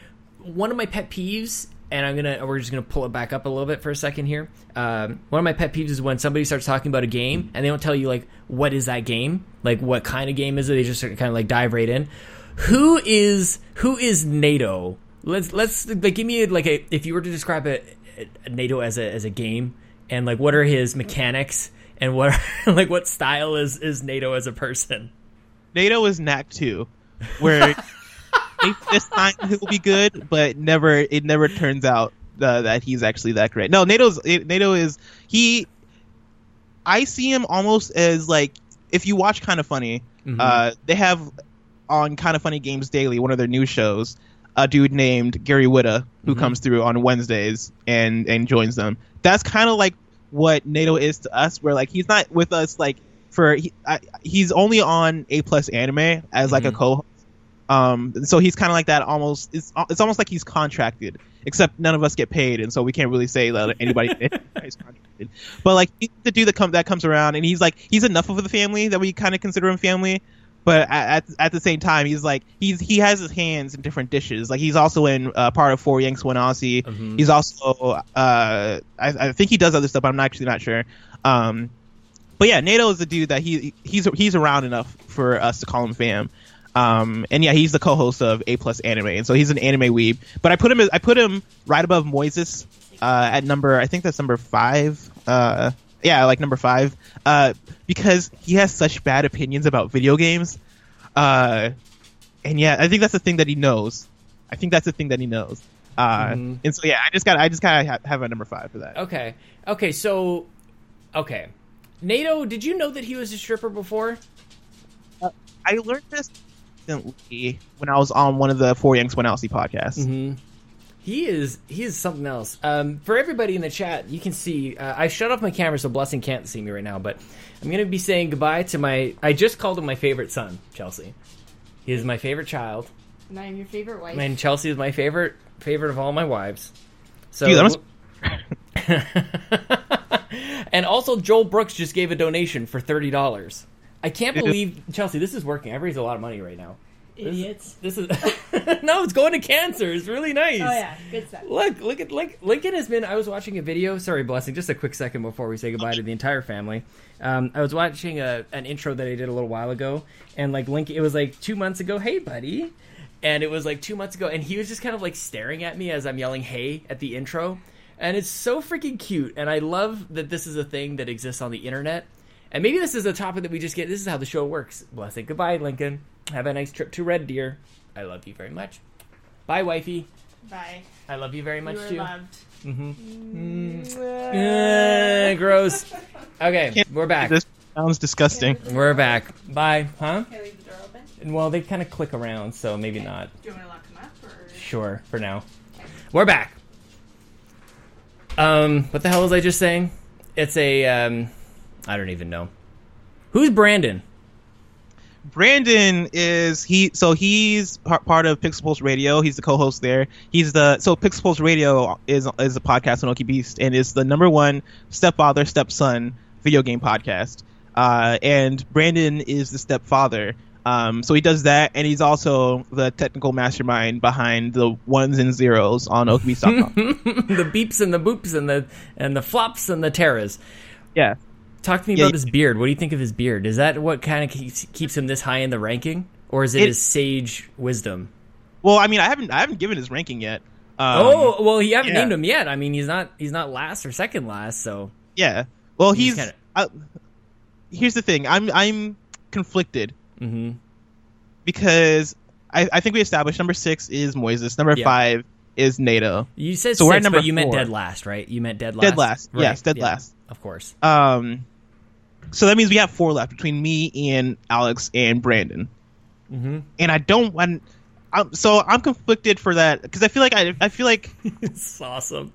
one of my pet peeves. And I'm gonna we're just gonna pull it back up a little bit for a second here. Um, one of my pet peeves is when somebody starts talking about a game and they don't tell you like what is that game, like what kind of game is it. They just kind of like dive right in. Who is who is NATO? Let's let's like give me like a if you were to describe a, a NATO as a as a game and like what are his mechanics and what are, like what style is is NATO as a person? NATO is Knack 2, where maybe this time he'll be good, but never it never turns out uh, that he's actually that great. No, NATO's NATO is he. I see him almost as like if you watch Kind of Funny, Mhm. uh, they have on Kind of Funny Games Daily, one of their new shows, a dude named Gary Whitta who Mhm. comes through on Wednesdays and and joins them. That's kind of like what NATO is to us, where like he's not with us like for he, I, he's only on A plus anime as like a Mhm. co. Um, so he's kind of like that. Almost it's it's almost like he's contracted, except none of us get paid, and so we can't really say that anybody is contracted. But like he's the dude that come that comes around, and he's like he's enough of the family that we kind of consider him family. But at, at the same time, he's like he's he has his hands in different dishes. Like he's also in uh, part of Four Yanks One Aussie. Mhm. He's also uh, I, I think he does other stuff. But I'm actually not sure. Um, but yeah, NATO is the dude that he he's he's around enough for us to call him fam. Um, and yeah, he's the co-host of A Plus Anime, and so he's an anime weeb. But I put him as, I put him right above Moises uh, at number I think that's number five. Uh, yeah, like number five, uh, because he has such bad opinions about video games. Uh, and yeah, I think that's the thing that he knows. I think that's the thing that he knows. Uh, Mhm. and so yeah, I just got I just gotta ha- have a number five for that. Okay. Okay, so okay. NATO, did you know that he was a stripper before? I learned this recently when I was on one of the Four Yanks One Aussie podcasts. Mm-hmm. He is he is something else. Um, for everybody in the chat, you can see uh, I shut off my camera so Blessing can't see me right now. But I'm gonna be saying goodbye to my. I just called him my favorite son, Chelsea. He is my favorite child, And I'm your favorite wife. and Chelsea is my favorite favorite of all my wives. So. Dude, that must- and also, Joel Brooks just gave a donation for thirty dollars. I can't believe Chelsea. This is working. I've raised a lot of money right now. Idiots. This is no, it's going to cancer. It's really nice. Oh yeah, good stuff. Look, look at like Lincoln has been. I was watching a video. Sorry, blessing. Just a quick second before we say goodbye to the entire family. Um, I was watching a, an intro that I did a little while ago, and like Lincoln, it was like two months ago. Hey, buddy, and it was like two months ago, and he was just kind of like staring at me as I'm yelling "Hey" at the intro, and it's so freaking cute. And I love that this is a thing that exists on the internet. And maybe this is a topic that we just get. This is how the show works. Blessing. Goodbye, Lincoln. Have a nice trip to Red Deer. I love you very much. Bye, wifey. Bye. I love you very much you were too. loved. Eh, gross. Okay, Can't- we're back. This sounds disgusting. We're back. Bye. Huh? Can I leave the door open? And, Well, they kind of click around, so maybe not. Do you want to lock them up or? Sure, for now. We're back. Um, what the hell was I just saying? It's a um, I don't even know. Who's Brandon? Brandon is he so he's part of Pixel Pulse Radio. He's the co-host there. He's the so Pixel Pulse Radio is is a podcast on OK Beast and is the number one stepfather stepson video game podcast. Uh, and Brandon is the stepfather. Um, so he does that, and he's also the technical mastermind behind the ones and zeros on OKBeast.com. the beeps and the boops and the and the flops and the terras. yeah. Talk to me Yeah, about his beard. What do you think of his beard? Is that what kind of keeps, keeps him this high in the ranking, or is it, It- his sage wisdom? Well, I mean, I haven't I haven't given his ranking yet. Um, oh, well, you haven't yeah. named him yet. I mean, he's not he's not last or second last. So yeah. Well, He's he's. kinda- uh, here's the thing. I'm I'm conflicted hmm because I, I think we established number six is Moises, number Yeah. five is NATO. you said So six, we're at number but you meant dead last, right? You meant dead last. Dead last, Right, yes, dead yeah, last. Of course. Um, so that means we have four left between me, Ian, Alex, and Brandon. Mm-hmm. And I don't want. I'm, so I'm conflicted for that because I feel like I I feel like it's awesome.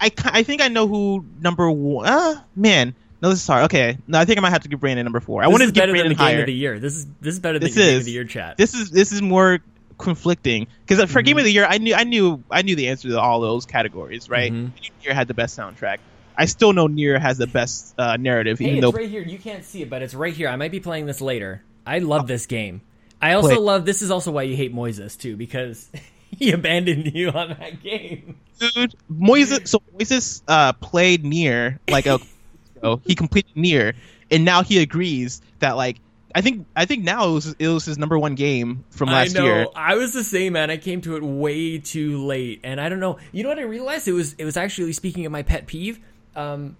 I I think I know who number one. Uh, man, no, this is hard. Okay, no, I think I might have to give Brandon number four. I This wanted is to give better than Brandon the game of the year. This is this is better than This the game of is. the year chat. this is this is more conflicting because for Mm-hmm. game of the year I knew I knew I knew the answer to all those categories right. Mhm. Nier had the best soundtrack. I still know Nier has the best uh, narrative, Hey, even it's though right here. You can't see it, but it's right here. I might be playing this later. I love this game. I also Play. love. This is also why you hate Moises too, because he abandoned you on that game. dude Moises. So Moises uh, played Nier like a ago. he completed Nier, and now he agrees that like I think I think now it was it was his number one game from last I know. year. I was the same man. I came to it way too late, and I don't know. You know what I realized? It was it was actually speaking of my pet peeve. Um,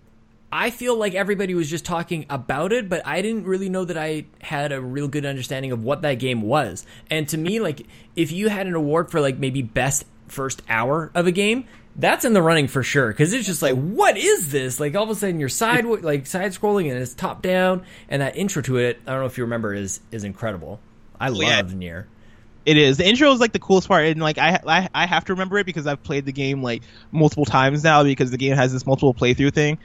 I feel like everybody was just talking about it, but I didn't really know that I had a real good understanding of what that game was. And to me, like if you had an award for like maybe best first hour of a game, that's in the running for sure. Because it's just like, what is this? Like all of a sudden you're side like side scrolling and it's top down, and that intro to it, I don't know if you remember, is is incredible. I yeah. love Nier. It is. The intro is like the coolest part, and like I, I I have to remember it because I've played the game like multiple times now because the game has this multiple playthrough thing.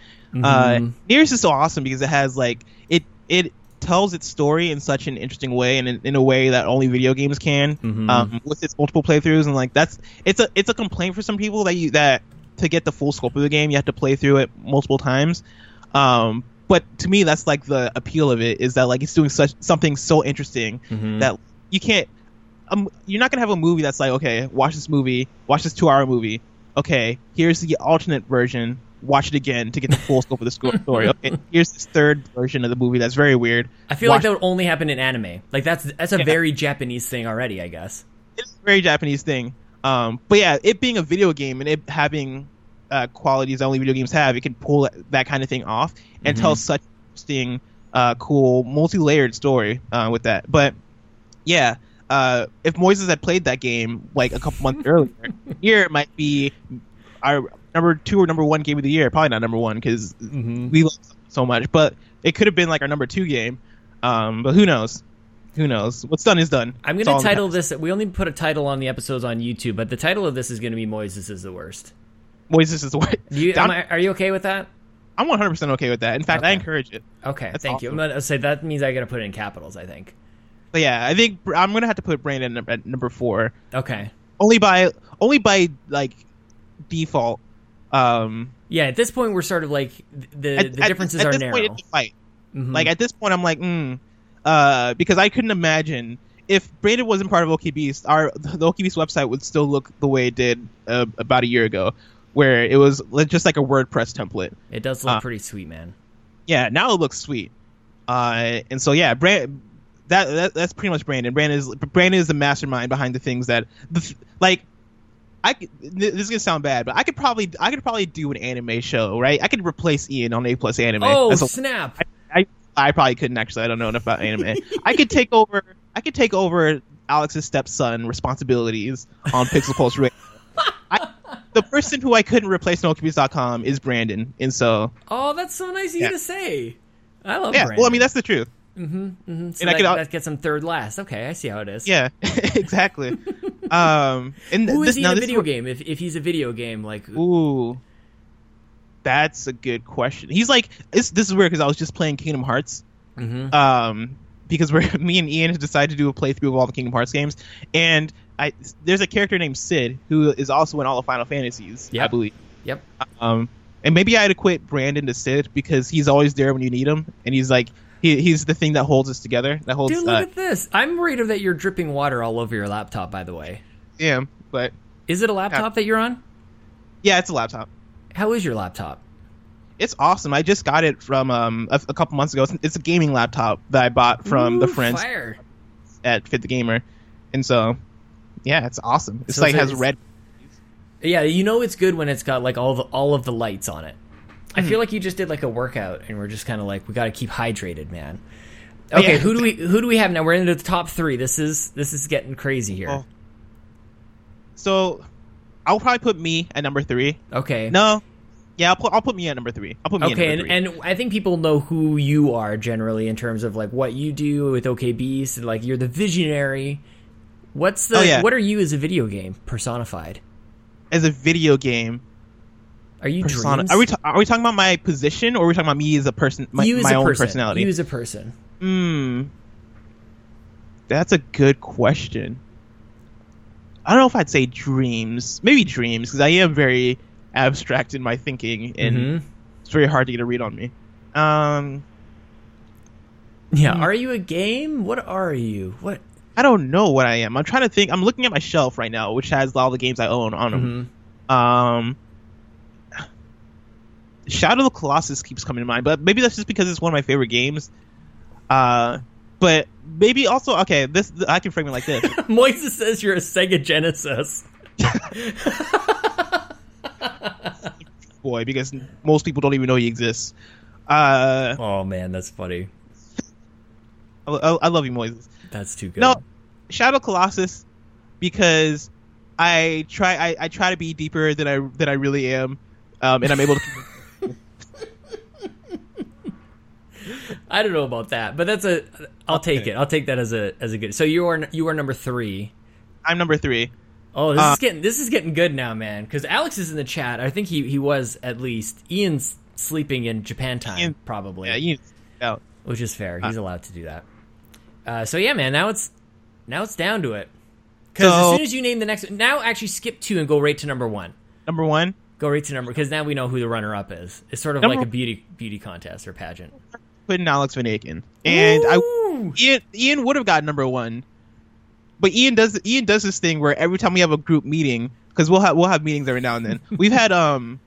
Uh, Nier is just so awesome because it has like it it tells its story in such an interesting way and in, in a way that only video games can um, with its multiple playthroughs and like that's it's a it's a complaint for some people that you that to get the full scope of the game you have to play through it multiple times um but to me that's like the appeal of it is that like it's doing such something so interesting Mhm. that you can't um, you're not gonna have a movie that's like okay watch this movie watch this two hour movie okay here's the alternate version watch it again to get the full scope of the story okay here's this third version of the movie that's very weird I feel like that would only happen in anime. Like that's that's a Yeah. very Japanese thing already, I guess. it's a very Japanese thing. Um, but yeah, it being a video game and it having uh, qualities that only video games have, it can pull that, that kind of thing off and Mhm. tell such interesting, uh, cool, multi-layered story uh, with that. But yeah, uh, if Moises had played that game like a couple months earlier, here it might be our number two or number one game of the year. Probably not number one because Mm-hmm. we love so much, but it could have been like our number two game. Um, but who knows? who knows? What's done is done. I'm going to title this. We only put a title on the episodes on YouTube, but the title of this is going to be Moises is the worst. Moises is the worst. You, I, are you okay with that? I'm 100 percent okay with that. In fact, I encourage it. Okay, That's thank you. I'm going to say that means I got to put it in capitals. I think. But yeah, I think I'm gonna have to put Brandon at number four, Okay. only by only by like default. Um, Yeah, at this point we're sort of like the at, the differences this, at are narrow. Point fight. Mhm. Like at this point, I'm like, mm, uh, because I couldn't imagine if Brandon wasn't part of OK Beast, our the OK Beast website would still look the way it did uh, about a year ago, where it was just like a WordPress template. it does look uh, pretty sweet, man. Yeah, now it looks sweet. Uh, and so yeah, Brand, that, that that's pretty much Brandon. Brandon is Brandon is the mastermind behind the things that the like. I this is gonna sound bad, but I could probably I could probably do an anime show, right? I could replace Ian on A plus anime. Oh That's a- snap! I, I probably couldn't actually. I don't know enough about anime. I could take over. I could take over Alex's stepson responsibilities on Pixel Pulse Radio. I, the person who I couldn't replace on OKBeast.com is Brandon, and so Oh, that's so nice of you to say. I love. yeah. Brandon. Well, I mean that's the truth. Mhm, so and I could that gets him third last. Okay, I see how it is. Yeah, exactly. um, and Who this, is he now in a video game? If if he's a video game, like Ooh, that's a good question. He's like this. This is weird because I was just playing Kingdom Hearts. Mm-hmm. um, because we're me and Ian have decided to do a playthrough of all the Kingdom Hearts games, and I there's a character named Cid who is also in all the Final Fantasies, I Yep. believe. Yep. Um, and maybe I had to quit Brandon to Cid because he's always there when you need him, and he's like he, he's the thing that holds us together. That holds. Dude, look uh, at this. I'm worried that you're dripping water all over your laptop. By the way, yeah, but is it a laptop that you're on? yeah, it's a laptop. How is your laptop? It's awesome. I just got it from um a, a couple months ago. It's, it's a gaming laptop that I bought from the Ooh, friends Fire. at Fit the Gamer, and so yeah, it's awesome. It's So like it's- has red. Yeah, you know it's good when it's got like all the all of the lights on it. I Hmm. feel like you just did like a workout, and we're just kind of like we got to keep hydrated, man. Okay, Yeah. who do we who do we have now? We're into the top three. This is this is getting crazy here. Oh. So, I'll probably put me at number three. Okay. No, yeah, I'll put I'll put me at number three. I'll put me Okay, at and, number three. and I think people know who you are generally in terms of like what you do with OK Beast, and like you're the visionary. What's the Oh, yeah. what are you as a video game personified? As a video game Are you persona, dreams? are we ta- are we talking about my position or are we talking about me as a person, my, you as my a own person. personality? You as a person. Hmm, that's a good question. I don't know if I'd say dreams. Maybe dreams because I am very abstract in my thinking and Mhm. it's very hard to get a read on me. Um, Yeah. Hmm. Are you a game? What are you? What? I don't know what I am. I'm trying to think. I'm looking at my shelf right now, which has all the games I own on them. Mhm. Um, Shadow of the Colossus keeps coming to mind, but maybe that's just because it's one of my favorite games. Uh, but maybe also okay. This I can frame it like this. Moises says you're a Sega Genesis. boy, because most people don't even know he exists. Uh, Oh man, that's funny. I, I- I love you, Moises. That's too good. No, Shadow Colossus, because I try I, I try to be deeper than I than I really am, um, and I'm able to. I don't know about that, but that's a. I'll take Okay. it. I'll take that as a as a good. So you are you are number three. I'm number three. Oh, this Uh, is getting this is getting good now, man. Because Alex is in the chat. I think he he was at least. Ian's sleeping in Japan time, Ian- probably, Yeah, you. Out. which is fair. He's allowed to do that. Uh, so yeah, man. Now it's now it's down to it. Because So- as soon as you name the next, now actually skip two and go right to number one. Number one. Go right to number because now we know who the runner up is. It's sort of Number- like a beauty beauty contest or pageant. Putting Alex Van Aken, and I Ian Ian would have got number one, but Ian does Ian does this thing where every time we have a group meeting, because we'll have we'll have meetings every now and then. We've had um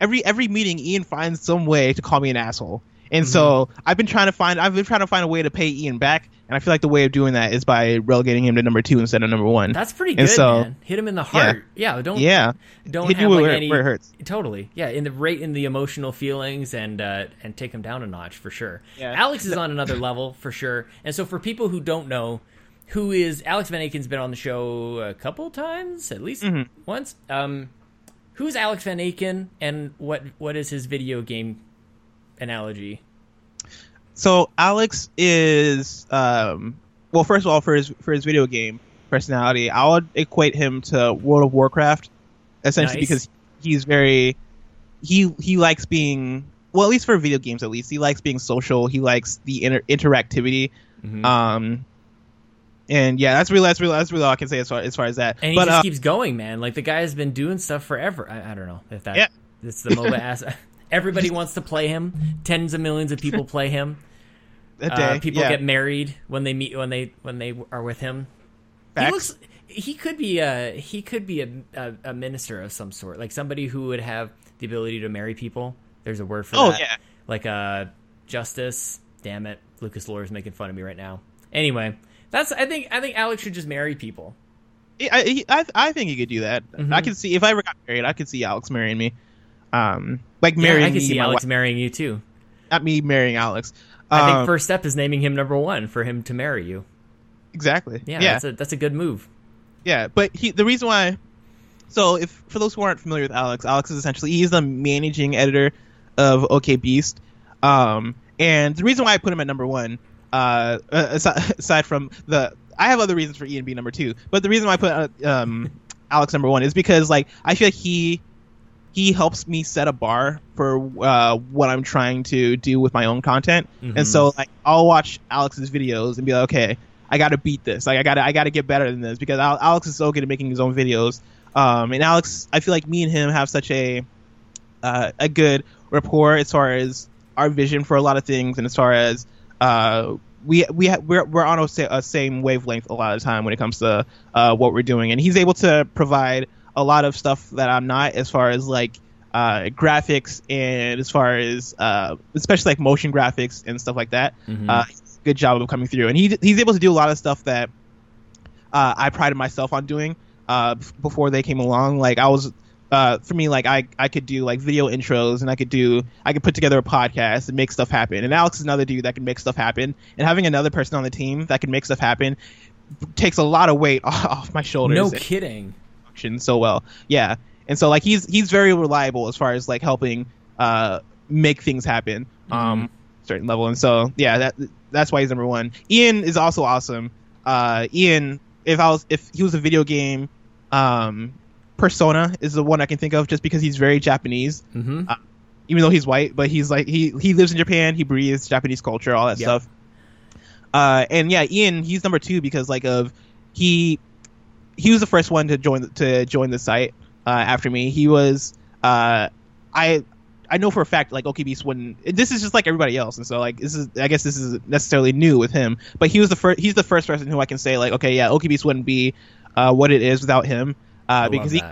every every meeting, Ian finds some way to call me an asshole, and so I've been trying to find I've been trying to find a way to pay Ian back, and I feel like the way of doing that is by relegating him to number two instead of number one. That's pretty And good, so- man. Hit him in the heart. Yeah, don't yeah, don't hit have you like where, any where it hurts. Totally, yeah. In the rate in the emotional feelings and uh, and take him down a notch for sure. Yeah. Alex is on another level for sure. And so for people who don't know, who is Alex Van Aken's been on the show a couple times, at least Mhm. once. Um, who's Alex Van Aken, and what what is his video game analogy? So Alex is um well, first of all, for his for his video game personality, I would equate him to World of Warcraft, essentially Nice. because he's very he he likes being well, at least for video games, at least he likes being social. He likes the inter- interactivity. Mhm. Um, and yeah, that's really that's really that's really all I can say as far as far as that. and he but just uh, keeps going, man. Like the guy has been doing stuff forever. I, I don't know if that Yeah. it's the MOBA ass. Everybody wants to play him. Tens of millions of people play him. a Uh, people yeah. get married when they meet when they when they are with him. He looks. He could be a he could be a, a a minister of some sort, like somebody who would have the ability to marry people. There's a word for Oh that. yeah, like uh justice. Damn it, Lucas Lawyer's making fun of me right now. Anyway, that's I think I think Alex should just marry people. I, I I think he could do that. Mhm. I can see if I ever got married, I could see Alex marrying me. Um, like Yeah, marrying I me, see Alex wife- marrying you too. not me marrying Alex. I Um, think first step is naming him number one for him to marry you. exactly. Yeah, yeah, that's a that's a good move. yeah. But he, the reason why, so if for those who aren't familiar with Alex, Alex is essentially he's the managing editor of OK Beast. Um, and the reason why I put him at number one, uh, aside, aside from the, I have other reasons for Ian being number two, but the reason why I put uh, um Alex number one is because like I feel like he he helps me set a bar for uh, what I'm trying to do with my own content. Mhm. And so like I'll watch Alex's videos and be like, okay, I got to beat this. Like I got to I got to get better than this because Al- Alex is so good at making his own videos. Um, and Alex, I feel like me and him have such a uh, a good rapport as far as our vision for a lot of things, and as far as uh, we we ha- we're we're on a, a same wavelength a lot of the time when it comes to uh, what we're doing, and he's able to provide a lot of stuff that I'm not, as far as like uh, graphics and as far as uh, especially like motion graphics and stuff like that. Mhm. Uh, good job of coming through, and he he's able to do a lot of stuff that uh, I prided myself on doing uh, before they came along. Like I was. Uh, for me, like I, I could do like video intros and I could do I could put together a podcast and make stuff happen. And Alex is another dude that can make stuff happen. And having another person on the team that can make stuff happen takes a lot of weight off my shoulders. no kidding. Function so well. Yeah, and so like he's he's very reliable as far as like helping uh make things happen um certain level. And so yeah, that that's why he's number one. Ian is also awesome. Uh, Ian, if I was if he was a video game, um, Persona is the one I can think of just because he's very Japanese. hmm Even though he's white, but he's like he he lives in Japan. He breathes Japanese culture, all that Yeah. stuff. Uh, and yeah, Ian, he's number two because like of he he was the first one to join to join the site uh, after me. He was uh, I I know for a fact like OKBeast wouldn't. This is just like everybody else, and so like this is I guess this is necessarily new with him. But he was the first. He's the first person who I can say like okay yeah OKBeast wouldn't be uh, what it is without him uh, because he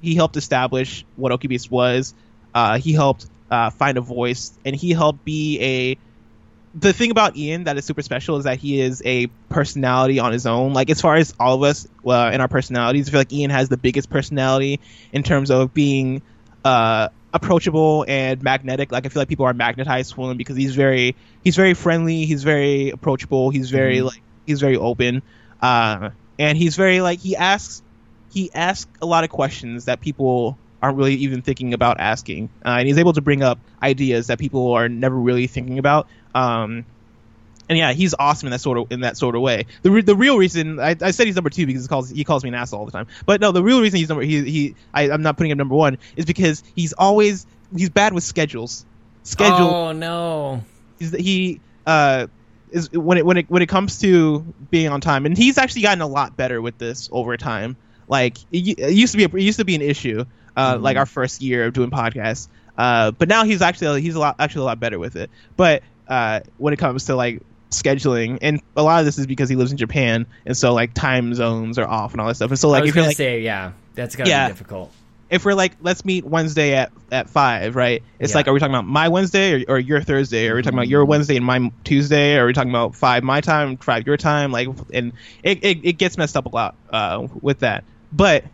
he helped establish what OKBeast was. Uh, he helped uh, find a voice, and he helped be a the thing about Ian that is super special is that he is a personality on his own. Like as far as all of us uh, in our personalities, I feel like Ian has the biggest personality in terms of being uh, approachable and magnetic. Like I feel like people are magnetized to him because he's very he's very friendly. He's very approachable. He's very Mhm. like he's very open, uh, and he's very like he asks he asks a lot of questions that people aren't really even thinking about asking, uh, and he's able to bring up ideas that people are never really thinking about. Um, and yeah, he's awesome in that sort of in that sort of way. The re- the real reason I, I said he's number two because he calls he calls me an asshole all the time. But no, the real reason he's number he he I, I'm not putting him number one is because he's always he's bad with schedules. Schedule Oh no. that he uh is when it when it when it comes to being on time and he's actually gotten a lot better with this over time like it, it used to be a, it used to be an issue uh Mhm. like our first year of doing podcasts uh but now he's actually he's a lot actually a lot better with it but uh when it comes to like scheduling and a lot of this is because he lives in Japan and so like time zones are off and all that stuff and so I like if you're like say yeah, that's gotta Yeah. be difficult. if we're like let's meet Wednesday at at five, right? It's Yeah. like are we talking about my Wednesday or, or your Thursday? Are we talking about your Wednesday and my Tuesday? Or are we talking about five my time, five your time? Like, and it it, it gets messed up a lot uh, with that. But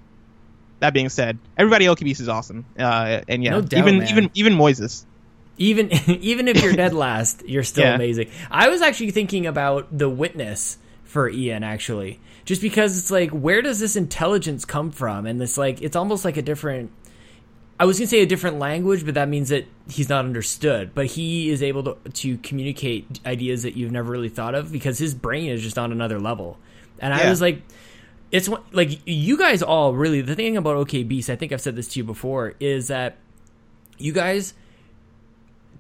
that being said, everybody at is awesome, uh, and yeah, No doubt, even man. even even Moises. Even even if you're dead last, you're still Yeah. amazing. I was actually thinking about the witness for Ian actually. Just because it's like where does this intelligence come from? And this like it's almost like a different I was gonna say a different language, but that means that he's not understood. But he is able to to communicate ideas that you've never really thought of because his brain is just on another level. And I was like, it's one- like you guys all really. The thing about OK Beast, I think I've said this to you before, is that you guys,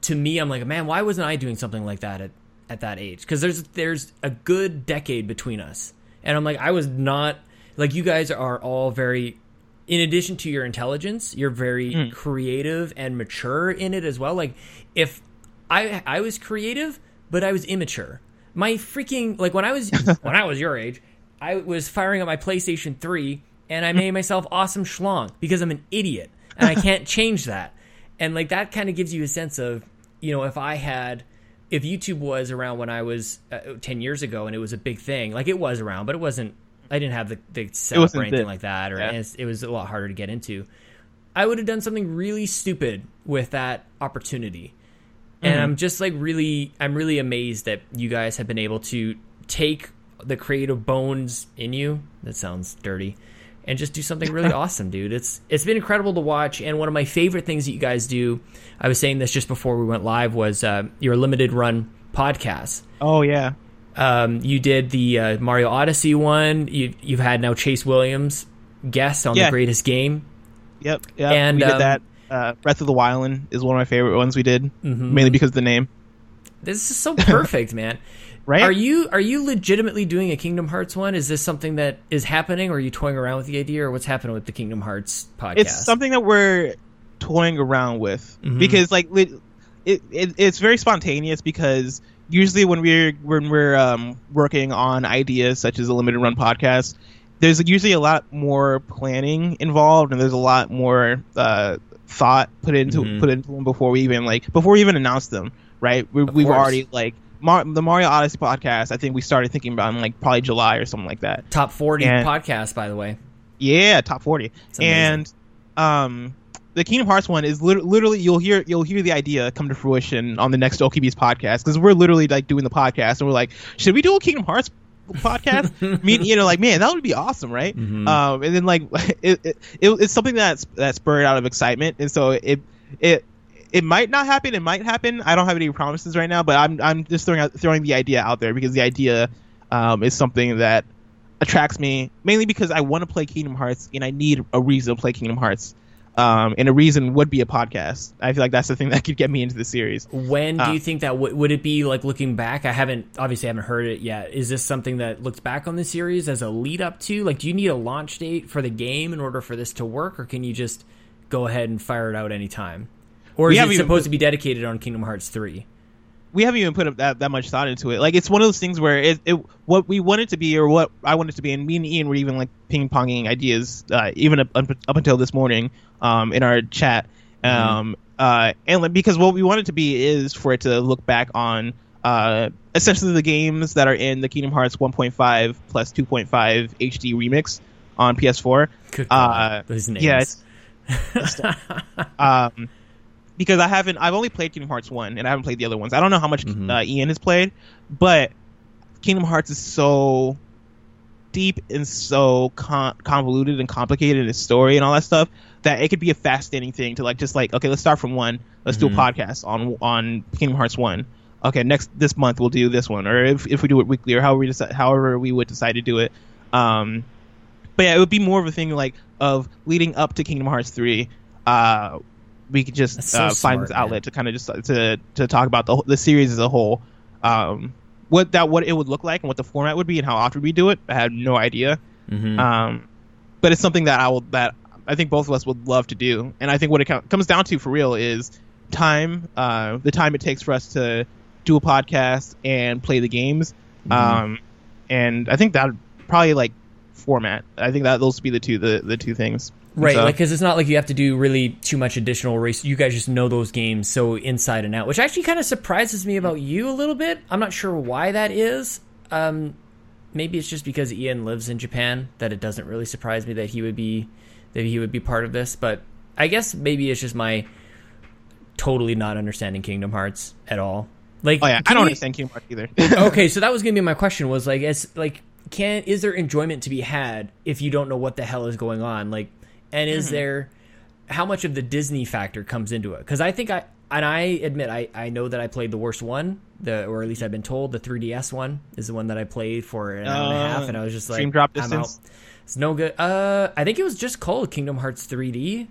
to me, I'm like, man, why wasn't I doing something like that at at that age? Because there's there's a good decade between us, and I'm like, I was not like you guys are all very. In addition to your intelligence, you're very hmm. creative and mature in it as well. Like, if I I was creative, but I was immature. My freaking like when I was when I was your age, I was firing up my PlayStation 3 and I made myself awesome schlong because I'm an idiot and I can't change that. And like that kind of gives you a sense of, you know, if I had if YouTube was around when I was uh, 10 years ago and it was a big thing, like it was around, but it wasn't I didn't have the, the setup or anything big. like that or Yeah. it was a lot harder to get into. I would have done something really stupid with that opportunity. Mm-hmm. And I'm just like really I'm really amazed that you guys have been able to take the creative bones in you. That sounds dirty. And just do something really awesome, dude. It's it's been incredible to watch and one of my favorite things that you guys do, I was saying this just before we went live was uh, your limited run podcast. Oh yeah. Um, you did the uh, Mario Odyssey one. You, you've had now Chase Williams guest on Yeah. the greatest game. Yep. Yep. And, we did um, that. Uh, Breath of the Wild is one of my favorite ones we did, Mm-hmm. mainly because of the name. This is so perfect, man. Right? Are you are you legitimately doing a Kingdom Hearts one? Is this something that is happening, or are you toying around with the idea, or what's happening with the Kingdom Hearts podcast? it's something that we're toying around with Mhm. because like it, it it's very spontaneous because usually when we're when we're um, working on ideas such as a limited run podcast there's usually a lot more planning involved and there's a lot more uh, thought put into Mhm. put into them before we even like before we even announce them right we, we've course. already like Mar- the Mario Odyssey podcast I think we started thinking about in like probably July or something like that top forty And- podcast, by the way. yeah, top forty. And um, the Kingdom Hearts one is lit- literally you'll hear you'll hear the idea come to fruition on the next OKB's podcast because we're literally like doing the podcast and we're like, should we do a Kingdom Hearts podcast? Mean, you know, like man, that would be awesome, right? Mhm. Um, and then like it, it, it it's something that's that spurred out of excitement, and so it it. It might not happen. It might happen. I don't have any promises right now, but I'm I'm just throwing out, throwing the idea out there because the idea um, is something that attracts me mainly because I want to play Kingdom Hearts and I need a reason to play Kingdom Hearts. Um, and a reason would be a podcast. I feel like that's the thing that could get me into the series. When do Uh, you think that w- would it be like looking back? I haven't obviously I haven't heard it yet. Is this something that looks back on the series as a lead up to? Like, do you need a launch date for the game in order for this to work, or can you just go ahead and fire it out anytime? Or We is it supposed put- to be dedicated on Kingdom Hearts three? We haven't even put that, that much thought into it. Like it's one of those things where it, it what we want it to be or what I want it to be, and me and Ian were even like ping ponging ideas, uh, even up, up until this morning um, in our chat. Um, uh, and like, because what we want it to be is for it to look back on uh, essentially the games that are in the Kingdom Hearts 1.5 plus 2.5 HD remix on PS4. Good Uh, those names. yeah, um, because I haven't, I've only played Kingdom Hearts one, and I haven't played the other ones. I don't know how much Mhm. uh, Ian has played, but Kingdom Hearts is so deep and so con- convoluted and complicated in its story and all that stuff that it could be a fascinating thing to like just like okay, let's start from one, let's do a Mhm. podcast on on Kingdom Hearts one. Okay, next this month we'll do this one, or if, if we do it weekly, or however we decide, however we would decide to do it. Um, but yeah, it would be more of a thing like of leading up to Kingdom Hearts three. Uh, we could just so uh, smart, find this man. outlet to kind of just to to talk about the the series as a whole. Um, what that what it would look like and what the format would be and how often we do it, I had no idea. Mhm. Um, but it's something that I will that I think both of us would love to do, and I think what it co- comes down to for real is time, uh, the time it takes for us to do a podcast and play the games, Mhm. um, and I think that probably like format. I think that those would be the two the the two things. Right, So- like because it's not like you have to do really too much additional race. You guys just know those games so inside and out, which actually kind of surprises me about you a little bit. I'm not sure why that is. Um, maybe it's just because Ian lives in Japan that it doesn't really surprise me that he would be that he would be part of this. But I guess maybe it's just my totally not understanding Kingdom Hearts at all. Like, Oh yeah, I don't you- understand Kingdom Hearts either. okay, so that was gonna be my question. Was like, it's like, can is there enjoyment to be had if you don't know what the hell is going on? Like, and is there how much of the Disney factor comes into it because I think I and I admit I I know that I played the worst one, the or at least I've been told the 3DS one is the one that I played for an hour and a half, Uh, and I was just like, Drop I'm Distance? out. It's no good. Uh, I think it was just called Kingdom Hearts 3D,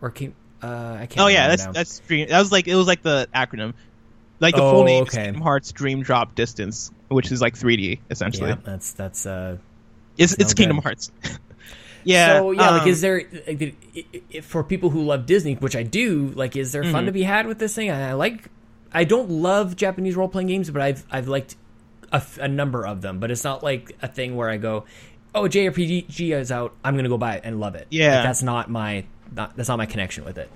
or King. Uh, I can't. Oh yeah, that's now. that's dream. That was like it was like the acronym, like the Oh, full name okay. is Kingdom Hearts Dream Drop Distance, which is like 3D essentially. yeah, that's that's uh. It's it's Kingdom good. Hearts. yeah. So yeah, like, um, is there like, did- i- i- for people who love Disney, which I do? Like, is there Mm-hmm. fun to be had with this thing? I, I like. I don't love Japanese role playing games, but I've I've liked a number of them. But it's not like a thing where I go, "Oh, JRPG is out. I'm gonna go buy it and love it." Yeah. Like, that's not my not, that's not my connection with it.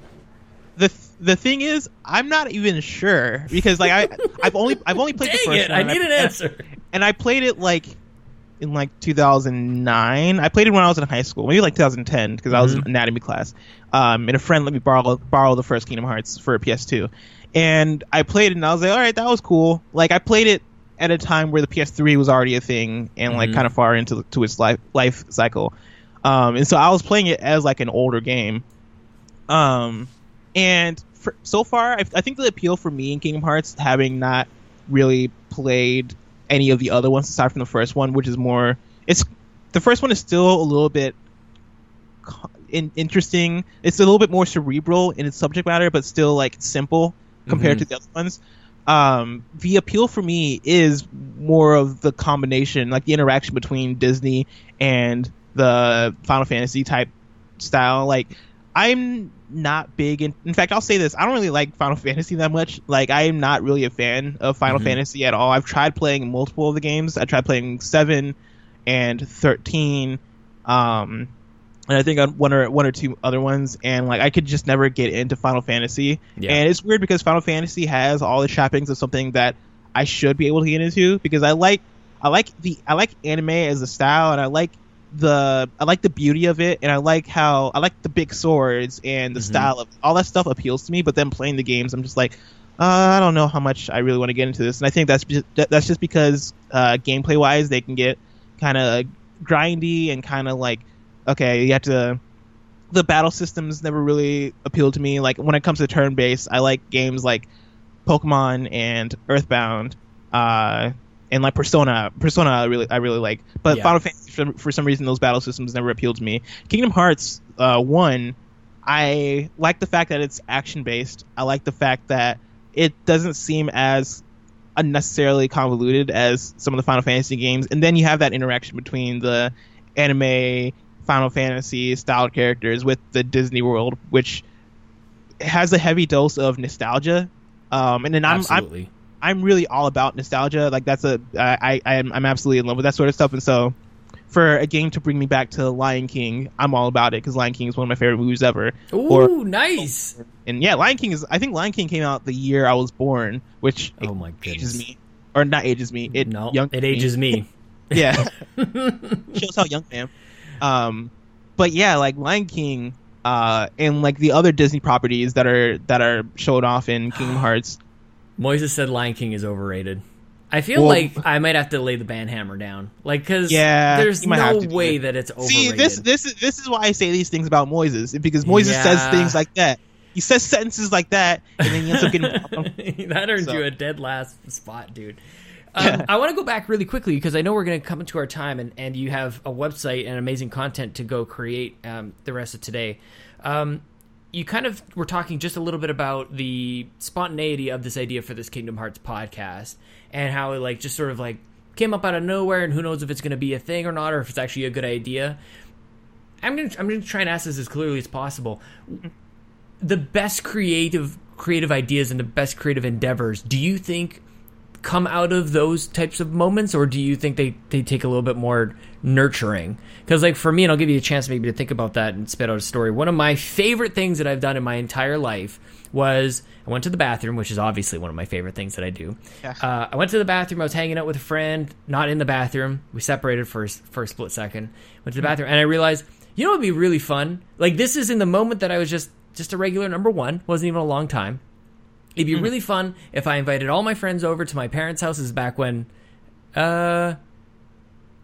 the the thing is, I'm not even sure because like I I've only I've only played the first it! one. I and need an answer. and I played it like in like 2009. I played it when I was in high school, maybe like 2010 because I was in Mm-hmm. anatomy class. Um, and a friend let me borrow borrow the first Kingdom Hearts for a PS2, and I played it and I was like, all right, that was cool. Like I played it at a time where the PS3 was already a thing and like Mhm. kind of far into to its life life cycle. Um, and so I was playing it as like an older game. Um, and for, so far, I, I think the appeal for me in Kingdom Hearts, having not really played any of the other ones aside from the first one, which is more, it's the first one is still a little bit in, interesting. It's a little bit more cerebral in its subject matter, but still like simple compared Mhm. to the other ones. Um, the appeal for me is more of the combination, like the interaction between Disney and the Final Fantasy type style. Like, I'm not big in. In fact, I'll say this: I don't really like Final Fantasy that much. Like, I am not really a fan of Final Mhm. Fantasy at all. I've tried playing multiple of the games. I tried playing seven and thirteen. Um, and I think on one or one or two other ones, and like I could just never get into Final Fantasy. Yeah. And it's weird because Final Fantasy has all the trappings of something that I should be able to get into because I like I like the I like anime as a style, and I like the I like the beauty of it, and I like how I like the big swords and the Mhm. style of all that stuff appeals to me. But then playing the games, I'm just like. Uh, I don't know how much I really want to get into this, and I think that's just, that's just because uh, gameplay wise, they can get kind of grindy and kind of like okay, you have to. The battle systems never really appealed to me. Like when it comes to turn based, I like games like Pokemon and Earthbound, uh, and like Persona. Persona, I really, I really like. But Yeah. Final Fantasy, for, for some reason, those battle systems never appealed to me. Kingdom Hearts uh, one, I like the fact that it's action based. I like the fact that it doesn't seem as unnecessarily convoluted as some of the Final Fantasy games. And then you have that interaction between the anime Final Fantasy style characters with the Disney world, which has a heavy dose of nostalgia. Um, and then I'm, Absolutely. I'm really all about nostalgia. Like that's a I I am I'm absolutely in love with that sort of stuff. And so for a game to bring me back to Lion King, I'm all about it because Lion King is one of my favorite movies ever. Ooh, or- nice. And yeah, Lion King is I think Lion King came out the year I was born, which Oh my ages me or not ages me. It no, young it me. ages me. Yeah, shows how young I am. Um, but yeah, like Lion King, uh, and like the other Disney properties that are that are showed off in Kingdom Hearts. Moises said Lion King is overrated. I feel Well- like I might have to lay the band hammer down, like because Yeah, there's no have to do way it. that it's overrated. See, this this is this is why I say these things about Moises because Moises says things like that. He says sentences like that, and then he ends up getting. that earned So- you a dead last spot, dude. Um, I want to go back really quickly because I know we're going to come into our time, and, and you have a website and amazing content to go create um, the rest of today. Um, you kind of were talking just a little bit about the spontaneity of this idea for this Kingdom Hearts podcast and how it like just sort of like came up out of nowhere, and who knows if it's going to be a thing or not, or if it's actually a good idea. I'm gonna I'm gonna try and ask this as clearly as possible. The best creative creative ideas and the best creative endeavors, do you think come out of those types of moments, or do you think they they take a little bit more nurturing? Because like for me, and I'll give you a chance maybe to think about that and spit out a story. One of my favorite things that I've done in my entire life was I went to the bathroom, which is obviously one of my favorite things that I do. Yeah. Uh, I went to the bathroom. I was hanging out with a friend, not in the bathroom. We separated for a, for a split second. Went to the bathroom, and I realized, you know, what would be really fun. Like this is in the moment that I was just just a regular number one. wasn't even a long time. It'd be really fun if I invited all my friends over to my parents' houses back when, uh,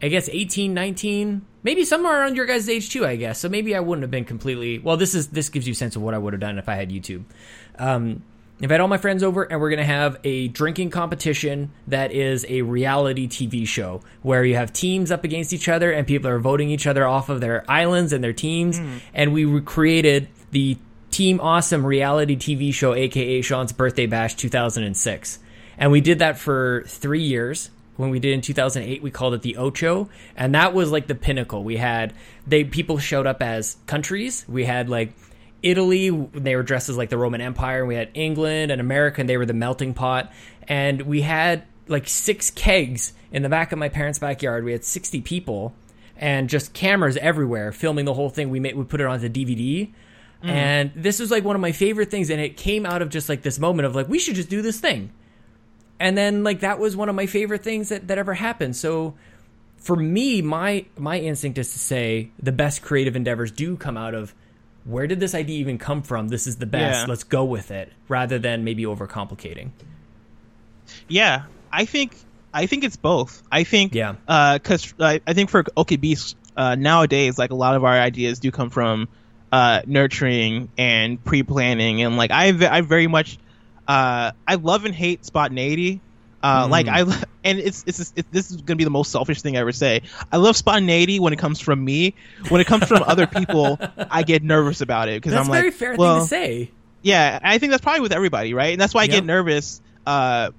I guess 18, 19, maybe somewhere around your guys' age too, I guess. So maybe I wouldn't have been completely. Well, this is this gives you a sense of what I would have done if I had YouTube. Um, if I had all my friends over and we're gonna have a drinking competition that is a reality TV show where you have teams up against each other and people are voting each other off of their islands and their teams, and we recreated the Team Awesome reality TV show, aka Sean's Birthday Bash 2006. And we did that for three years. When we did in 2008, we called it the Ocho, and that was like the pinnacle. We had they people showed up as countries. We had like Italy, they were dressed as like the Roman Empire, and we had England and America, and they were the melting pot. And we had like six kegs in the back of my parents' backyard. We had 60 people and just cameras everywhere filming the whole thing. We made we put it onto DVD. And this was like one of my favorite things, and it came out of just like this moment of like we should just do this thing, and then like that was one of my favorite things that, that ever happened. So for me, my my instinct is to say the best creative endeavors do come out of where did this idea even come from? This is the best. Yeah. Let's go with it, rather than maybe overcomplicating. Yeah, I think I think it's both. I think Yeah. because I, I think for OK Beast uh, nowadays, like a lot of our ideas do come from uh, nurturing and pre-planning, and like I I very much uh, I love and hate spontaneity. Uh, Like I and it's it's it, this is gonna be the most selfish thing I ever say. I love spontaneity when it comes from me. When it comes from other people, I get nervous about it because That's I'm a very fair well, thing to say. yeah, I think that's probably with everybody, right? And that's why I Yep. get nervous. Uh,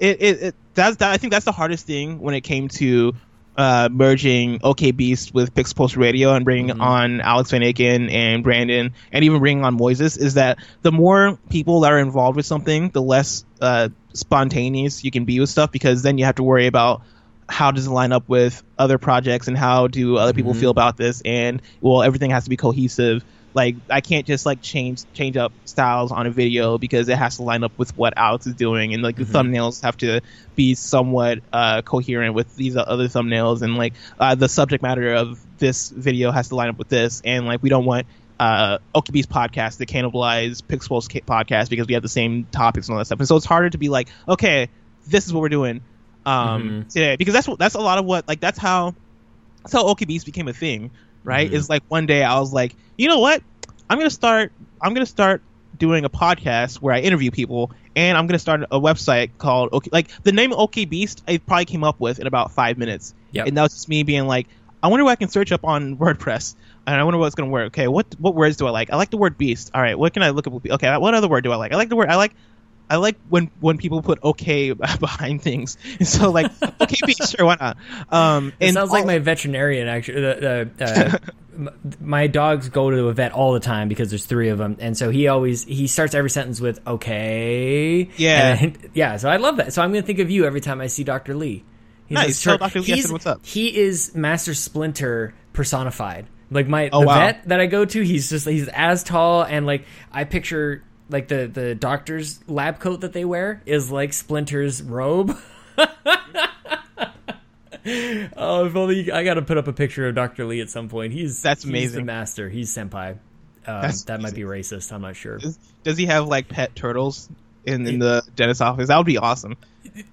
it, it, it that's that, I think that's the hardest thing when it came to uh, merging OK Beast with Pixel Pulse Radio and bringing Mm-hmm. on Alex Van Aken and Brandon and even bringing on Moises is that the more people that are involved with something, the less uh, spontaneous you can be with stuff because then you have to worry about how does it line up with other projects and how do other people Mm-hmm. feel about this and well everything has to be cohesive like i can't just like change change up styles on a video because it has to line up with what alex is doing. And like the thumbnails have to be somewhat uh, coherent with these other thumbnails. And like uh, the subject matter of this video has to line up with this. And like we don't want uh, OKB's podcast to cannibalize Pixel's ca- podcast because we have the same topics and all that stuff. And so it's harder to be like, okay, this is what we're doing um, today. Because that's what that's a lot of what like that's how that's how OKBs became a thing, right? Mm-hmm. Is like one day I was like, you know what? I'm gonna start. I'm gonna start doing a podcast where I interview people, and I'm gonna start a website called OK. Like the name OK Beast, I probably came up with in about five minutes, Yep. and that was just me being like, I wonder what I can search up on WordPress, and I wonder what's gonna work. Okay, what what words do I like? I like the word beast. All right, what can I look up? Okay, what other word do I like? I like the word. I like. I like when when people put okay behind things. So like okay, beast, sure, why not? Um, It sounds like my veterinarian. Actually, the, the, uh, my dogs go to a vet all the time because there's three of them, and so he always he starts every sentence with "okay." Yeah. And- yeah. So I love that. So I'm gonna think of you every time I see Doctor Lee. He's Nice. Tell Dr. Lee I he's- said what's up. He is Master Splinter personified. Like my Oh, wow. vet that I go to, he's just he's as tall and like I picture like the the doctor's lab coat that they wear is like Splinter's robe. Oh, if only I got to put up a picture of Dr. Lee at some point. He's That's amazing. he's master. He's senpai. Um, that might be racist. I'm not sure. Does, does he have like pet turtles in, in the dentist office? That would be awesome.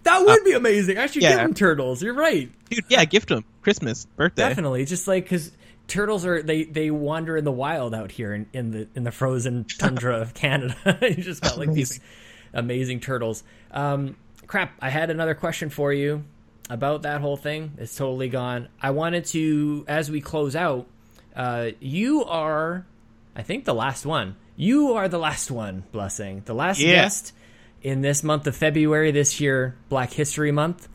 That would be amazing. I should yeah. give him turtles. You're right. Dude, yeah, gift him. Christmas, birthday. Definitely. Just like because turtles are they they wander in the wild out here in, in the in the frozen tundra of Canada. you just got like these amazing turtles. Um, crap. I had another question for you about that whole thing. It's totally gone. I wanted to as we close out. Uh, you are, I think, the last one. You are the last one. Blessing the last Yeah. guest in this month of February this year, Black History Month.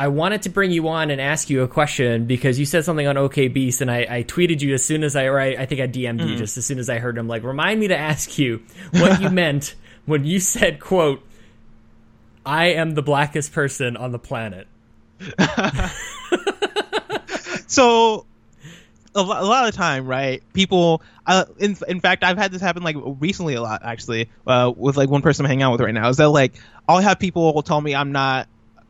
I wanted to bring you on and ask you a question because you said something on OK Beast, and I, I tweeted you as soon as I, or I, I think I DM'd you just as soon as I heard him. Like, remind me to ask you what you meant when you said, "quote I am the blackest person on the planet." so a, lo- a lot of the time right people uh, in, in fact i've had this happen like recently a lot actually uh, with like one person i'm hanging out with right now is that like i'll have people tell me i'm not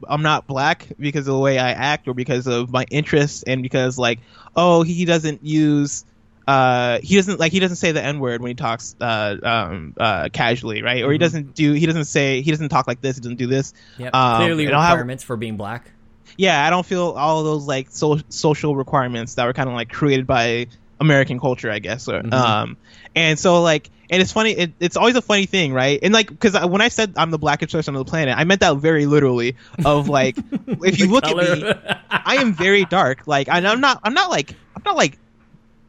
i'm not black because of the way i act or because of my interests and because like oh he doesn't use uh, he doesn't like he doesn't say the n word when he talks uh, um, uh, casually, right? Or he doesn't do he doesn't say he doesn't talk like this. He doesn't do this. Yep. Um, Clearly I'll have- requirements for being black. yeah, I don't feel all of those like so, social requirements that were kind of like created by American culture, I guess. Or, Mhm. Um, and so like, and it's funny. It, it's always a funny thing, right? And like, because when I said I'm the blackest person on the planet, I meant that very literally. Of like, if you look at me, I am very dark. Like, and I'm not. I'm not like. I'm not like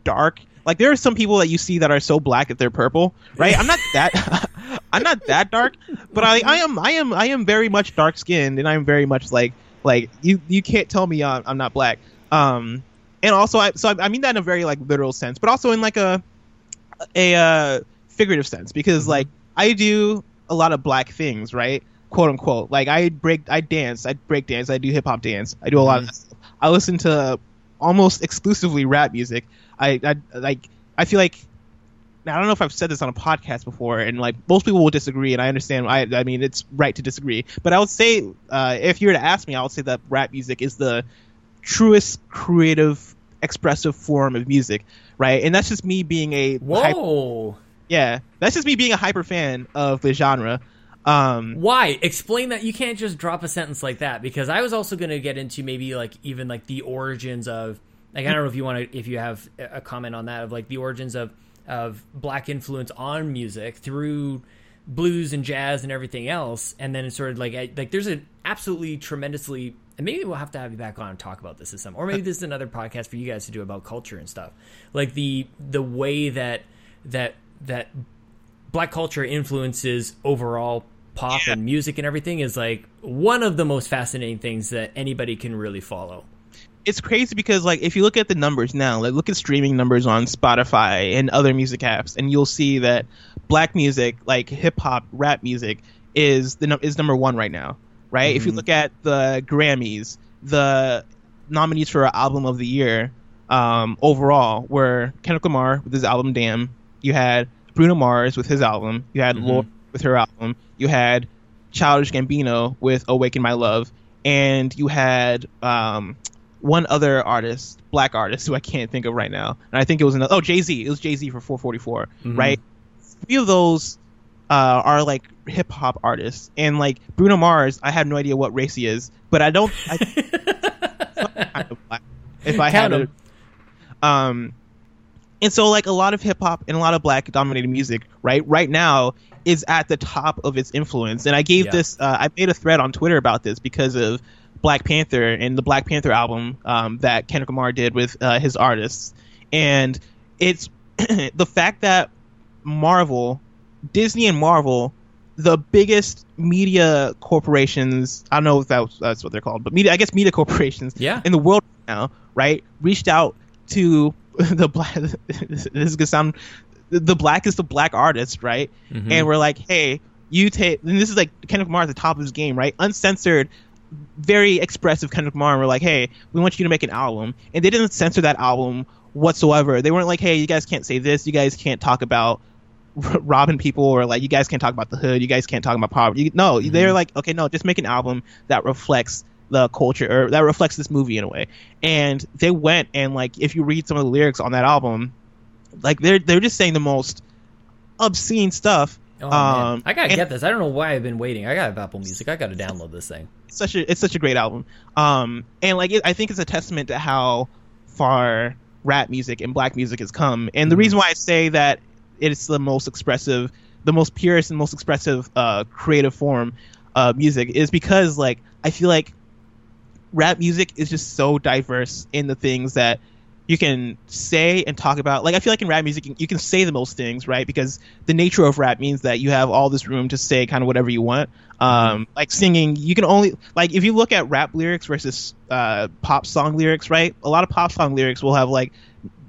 dark. Like there are some people that you see that are so black that they're purple, right? I'm not that. I'm not that dark, but I, I am. I am. I am very much dark skinned, and I'm very much like like you. You can't tell me I'm, I'm not black. Um, and also I. So I, I mean that in a very like literal sense, but also in like a a uh, figurative sense because like I do a lot of black things, right? Quote unquote. Like I break, I dance, I break dance, I do hip hop dance, I do a lot of. Stuff. I listen to almost exclusively rap music. I, I like. I feel like. I don't know if I've said this on a podcast before, and like most people will disagree, and I understand. I, I mean, it's right to disagree, but I would say, uh, if you were to ask me, I would say that rap music is the truest creative, expressive form of music, right? And that's just me being a hyper- Whoa. yeah, that's just me being a hyper fan of the genre. Um, Why? Explain that. You can't just drop a sentence like that because I was also going to get into maybe like even like the origins of like I don't know if you want to if you have a comment on that of like the origins of of black influence on music through blues and jazz and everything else and then it's sort of like like there's an absolutely tremendously and maybe we'll have to have you back on and talk about this at some or maybe this is another podcast for you guys to do about culture and stuff. Like the the way that that that black culture influences overall pop and music and everything is like one of the most fascinating things that anybody can really follow. it's crazy because like if you look at the numbers now, like look at streaming numbers on Spotify and other music apps, and you'll see that black music, like hip hop, rap music, is the is number one right now, right? If you Mhm. look at the Grammys, the nominees for album of the year um, overall were Kendrick Lamar with his album Damn. You had Bruno Mars with his album. You had Mhm. Lorde with her album. You had Childish Gambino with Awaken My Love, and you had um, one other artist, black artist, who I can't think of right now, and I think it was another. Oh, Jay Z. It was Jay Z for 444, Mhm. right? Three of those uh, are like hip hop artists, and like Bruno Mars, I have no idea what race he is, but I don't. I, kind of black, if I Count had 'em. a, um, and so like a lot of hip hop and a lot of black dominated music, right? Right now is at the top of its influence, and I gave Yeah. this. Uh, I made a thread on Twitter about this because of Black Panther and the Black Panther album um, that Kendrick Lamar did with uh, his artists, and it's the fact that Marvel, Disney, and Marvel, the biggest media corporations. I don't know if that was, that's what they're called, but media. I guess media corporations Yeah. in the world now, right? Reached out to the black. this is gonna sound. The blackest of black artists, right? Mhm. And we're like, hey, you take. And this is like Kendrick Lamar at the top of his game, right? Uncensored, very expressive Kendrick Lamar. And we're like, hey, we want you to make an album, and they didn't censor that album whatsoever. They weren't like, hey, you guys can't say this. You guys can't talk about robbing people or like you guys can't talk about the hood you guys can't talk about poverty You- no they're like okay no just make an album that reflects the culture or that reflects this movie in a way and they went and like if you read some of the lyrics on that album like they're they're just saying the most obscene stuff Oh, um, I gotta and- get this. I don't know why I've been waiting. I got Apple Music. I gotta download this thing. it's such a it's such a great album um and like it, i think it's a testament to how far rap music and black music has come and the Mhm. reason why i say that it's the most expressive the most purest and most expressive uh creative form of music is because like i feel like rap music is just so diverse in the things that you can say and talk about. Like I feel like in rap music you can say the most things, right? Because the nature of rap means that you have all this room to say kind of whatever you want. Um, like singing, you can only like if you look at rap lyrics versus uh, pop song lyrics, right? A lot of pop song lyrics will have like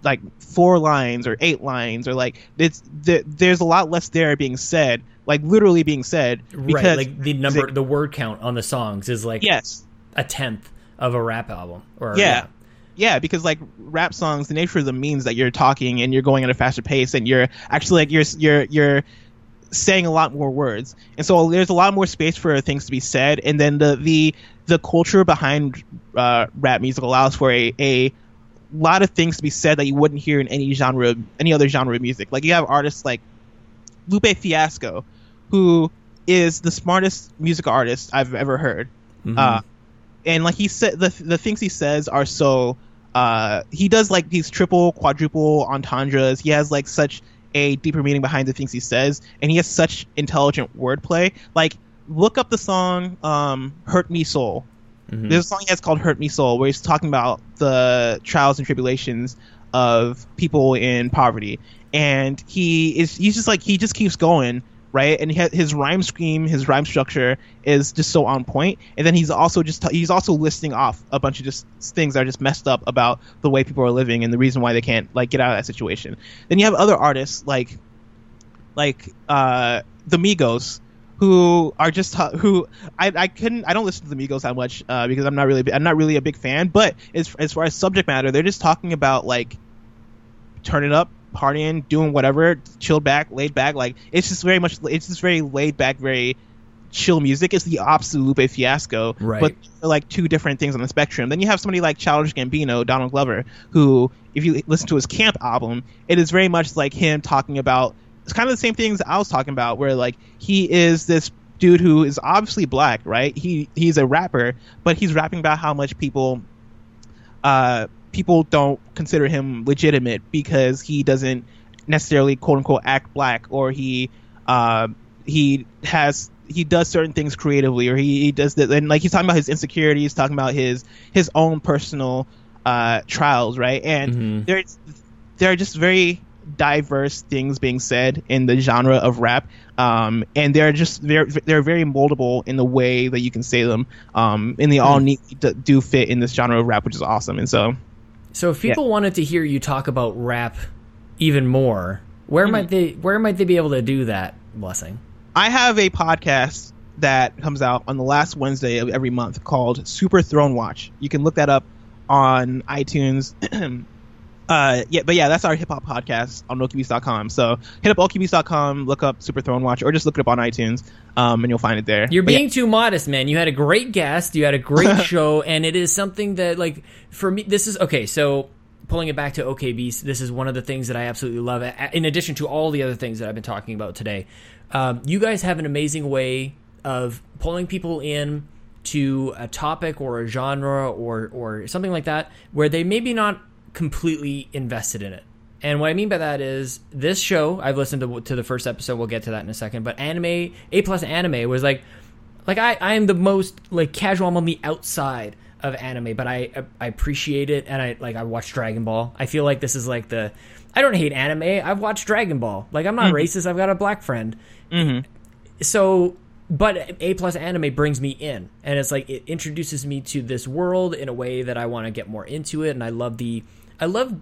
like four lines or eight lines or like it's th- there's a lot less there being said, like literally being said. Because right. Like the number, the word count on the songs is like yes, a tenth of a rap album. Or Yeah. yeah, because like rap songs, the nature of them means that you're talking and you're going at a faster pace and you're actually like you're you're you're saying a lot more words, and so there's a lot more space for things to be said, and then the the the culture behind uh, rap music allows for a a lot of things to be said that you wouldn't hear in any genre any other genre of music. Like you have artists like Lupe Fiasco, who is the smartest music artist I've ever heard. Mhm. Uh, and like he said the the things he says are so uh he does like these triple quadruple entendres he has like such a deeper meaning behind the things he says and he has such intelligent wordplay like look up the song um hurt me soul Mhm. there's a song he has called hurt me soul where he's talking about the trials and tribulations of people in poverty and he is he's just like he just keeps going right and his rhyme scheme his rhyme structure is just so on point. and then he's also just he's also listing off a bunch of just things that are just messed up about the way people are living and the reason why they can't like get out of that situation then you have other artists like like uh the migos who are just who I, I couldn't I don't listen to the Migos that much uh, because I'm not really I'm not really a big fan. But as as far as subject matter, they're just talking about like turning up, partying, doing whatever, chilled back, laid back. Like it's just very much it's just very laid back, very chill music. It's the opposite of Lupe Fiasco, Right. but like two different things on the spectrum. Then you have somebody like Childish Gambino, Donald Glover, who if you listen to his Camp album, it is very much like him talking about it's kind of the same things I was talking about, where like he is this dude who is obviously black, right? He he's a rapper, but he's rapping about how much people uh people don't consider him legitimate because he doesn't necessarily quote unquote act black or he uh he has he does certain things creatively or he, he does that and like he's talking about his insecurities talking about his his own personal uh trials right and Mhm. there's there are just very diverse things being said in the genre of rap um and they're just they're they're very moldable in the way that you can say them um and they all Hmm. need to do fit in this genre of rap which is awesome and so So if people wanted to hear you talk about rap even more, where Mm-hmm. might they where might they be able to do that? Blessing. I have a podcast that comes out on the last Wednesday of every month called Super Throne Watch. You can look that up on iTunes. uh, yeah, but yeah, that's our hip hop podcast on OKBeast.com. So hit up OKBeast.com, look up Super Throne Watch, or just look it up on iTunes, um, and you'll find it there. You're But yeah, being too modest, man. You had a great guest, you had a great show, and it is something that, like, for me, this is okay. So, pulling it back to OKB, this is one of the things that I absolutely love. In addition to all the other things that I've been talking about today, um, you guys have an amazing way of pulling people in to a topic or a genre or or something like that where they maybe not completely invested in it. And what I mean by that is this show. I've listened to, to the first episode. We'll get to that in a second. But anime, A plus anime was like, like I, I am the most like casual. I'm on the outside of anime, but I, I appreciate it. And I like I watch Dragon Ball. I feel like this is like the. I don't hate anime. I've watched Dragon Ball. Like I'm not mm-hmm. racist. I've got a black friend. Mm-hmm. So, but A plus anime brings me in, and it's like it introduces me to this world in a way that I want to get more into it, and I love the, I love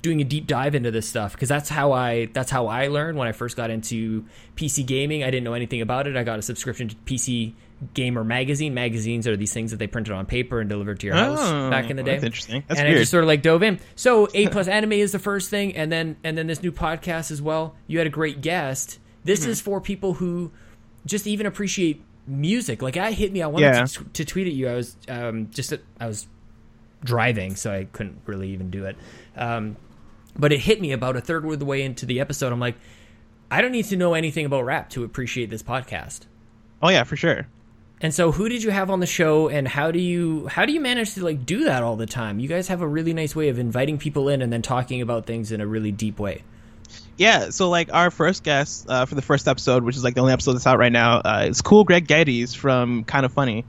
doing a deep dive into this stuff because that's how I that's how I learned when I first got into PC gaming. I didn't know anything about it. I got a subscription to PC Gamer magazine. Magazines are these things that they printed on paper and delivered to your house Oh, back in the day. that's interesting. That's and I just sort of like dove in. So A plus anime is the first thing, and then and then this new podcast as well. You had a great guest. This Mm-hmm. is for people who just even appreciate music. Like I hit me, I wanted Yeah. to, to tweet at you. I was um, just I was driving, so I couldn't really even do it. Um, but it hit me about a third of the way into the episode. I'm like, I don't need to know anything about rap to appreciate this podcast. oh yeah, for sure. And so, who did you have on the show, and how do you how do you manage to like do that all the time? You guys have a really nice way of inviting people in and then talking about things in a really deep way. Yeah, so like our first guest uh, for the first episode, which is like the only episode that's out right now, uh, is Cool Greg Geddes from Kind of Funny,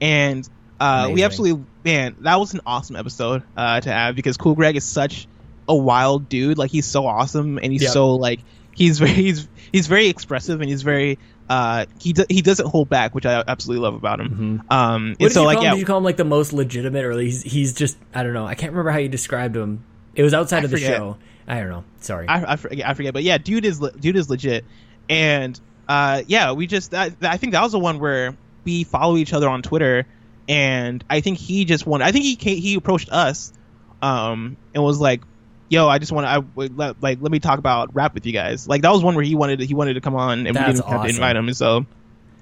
and uh, we absolutely man, that was an awesome episode uh, to have because Cool Greg is such a wild dude. Like he's so awesome and he's Yep. so like he's very he's he's very expressive and he's very uh he do, he doesn't hold back, which I absolutely love about him. Um, What and so you like call yeah? Did you call him like the most legitimate, or he's he's just I don't know. I can't remember how you described him. It was outside I of the forget. show. I don't know. Sorry. I, I forget, I forget, but yeah, dude is dude is legit, and uh, yeah, we just I, I think that was the one where we follow each other on Twitter, and I think he just wanted. I think he came, he approached us, um, and was like, "Yo, I just want to I let, like let me talk about rap with you guys." Like that was one where he wanted to, he wanted to come on, and That's we didn't have to invite him, and so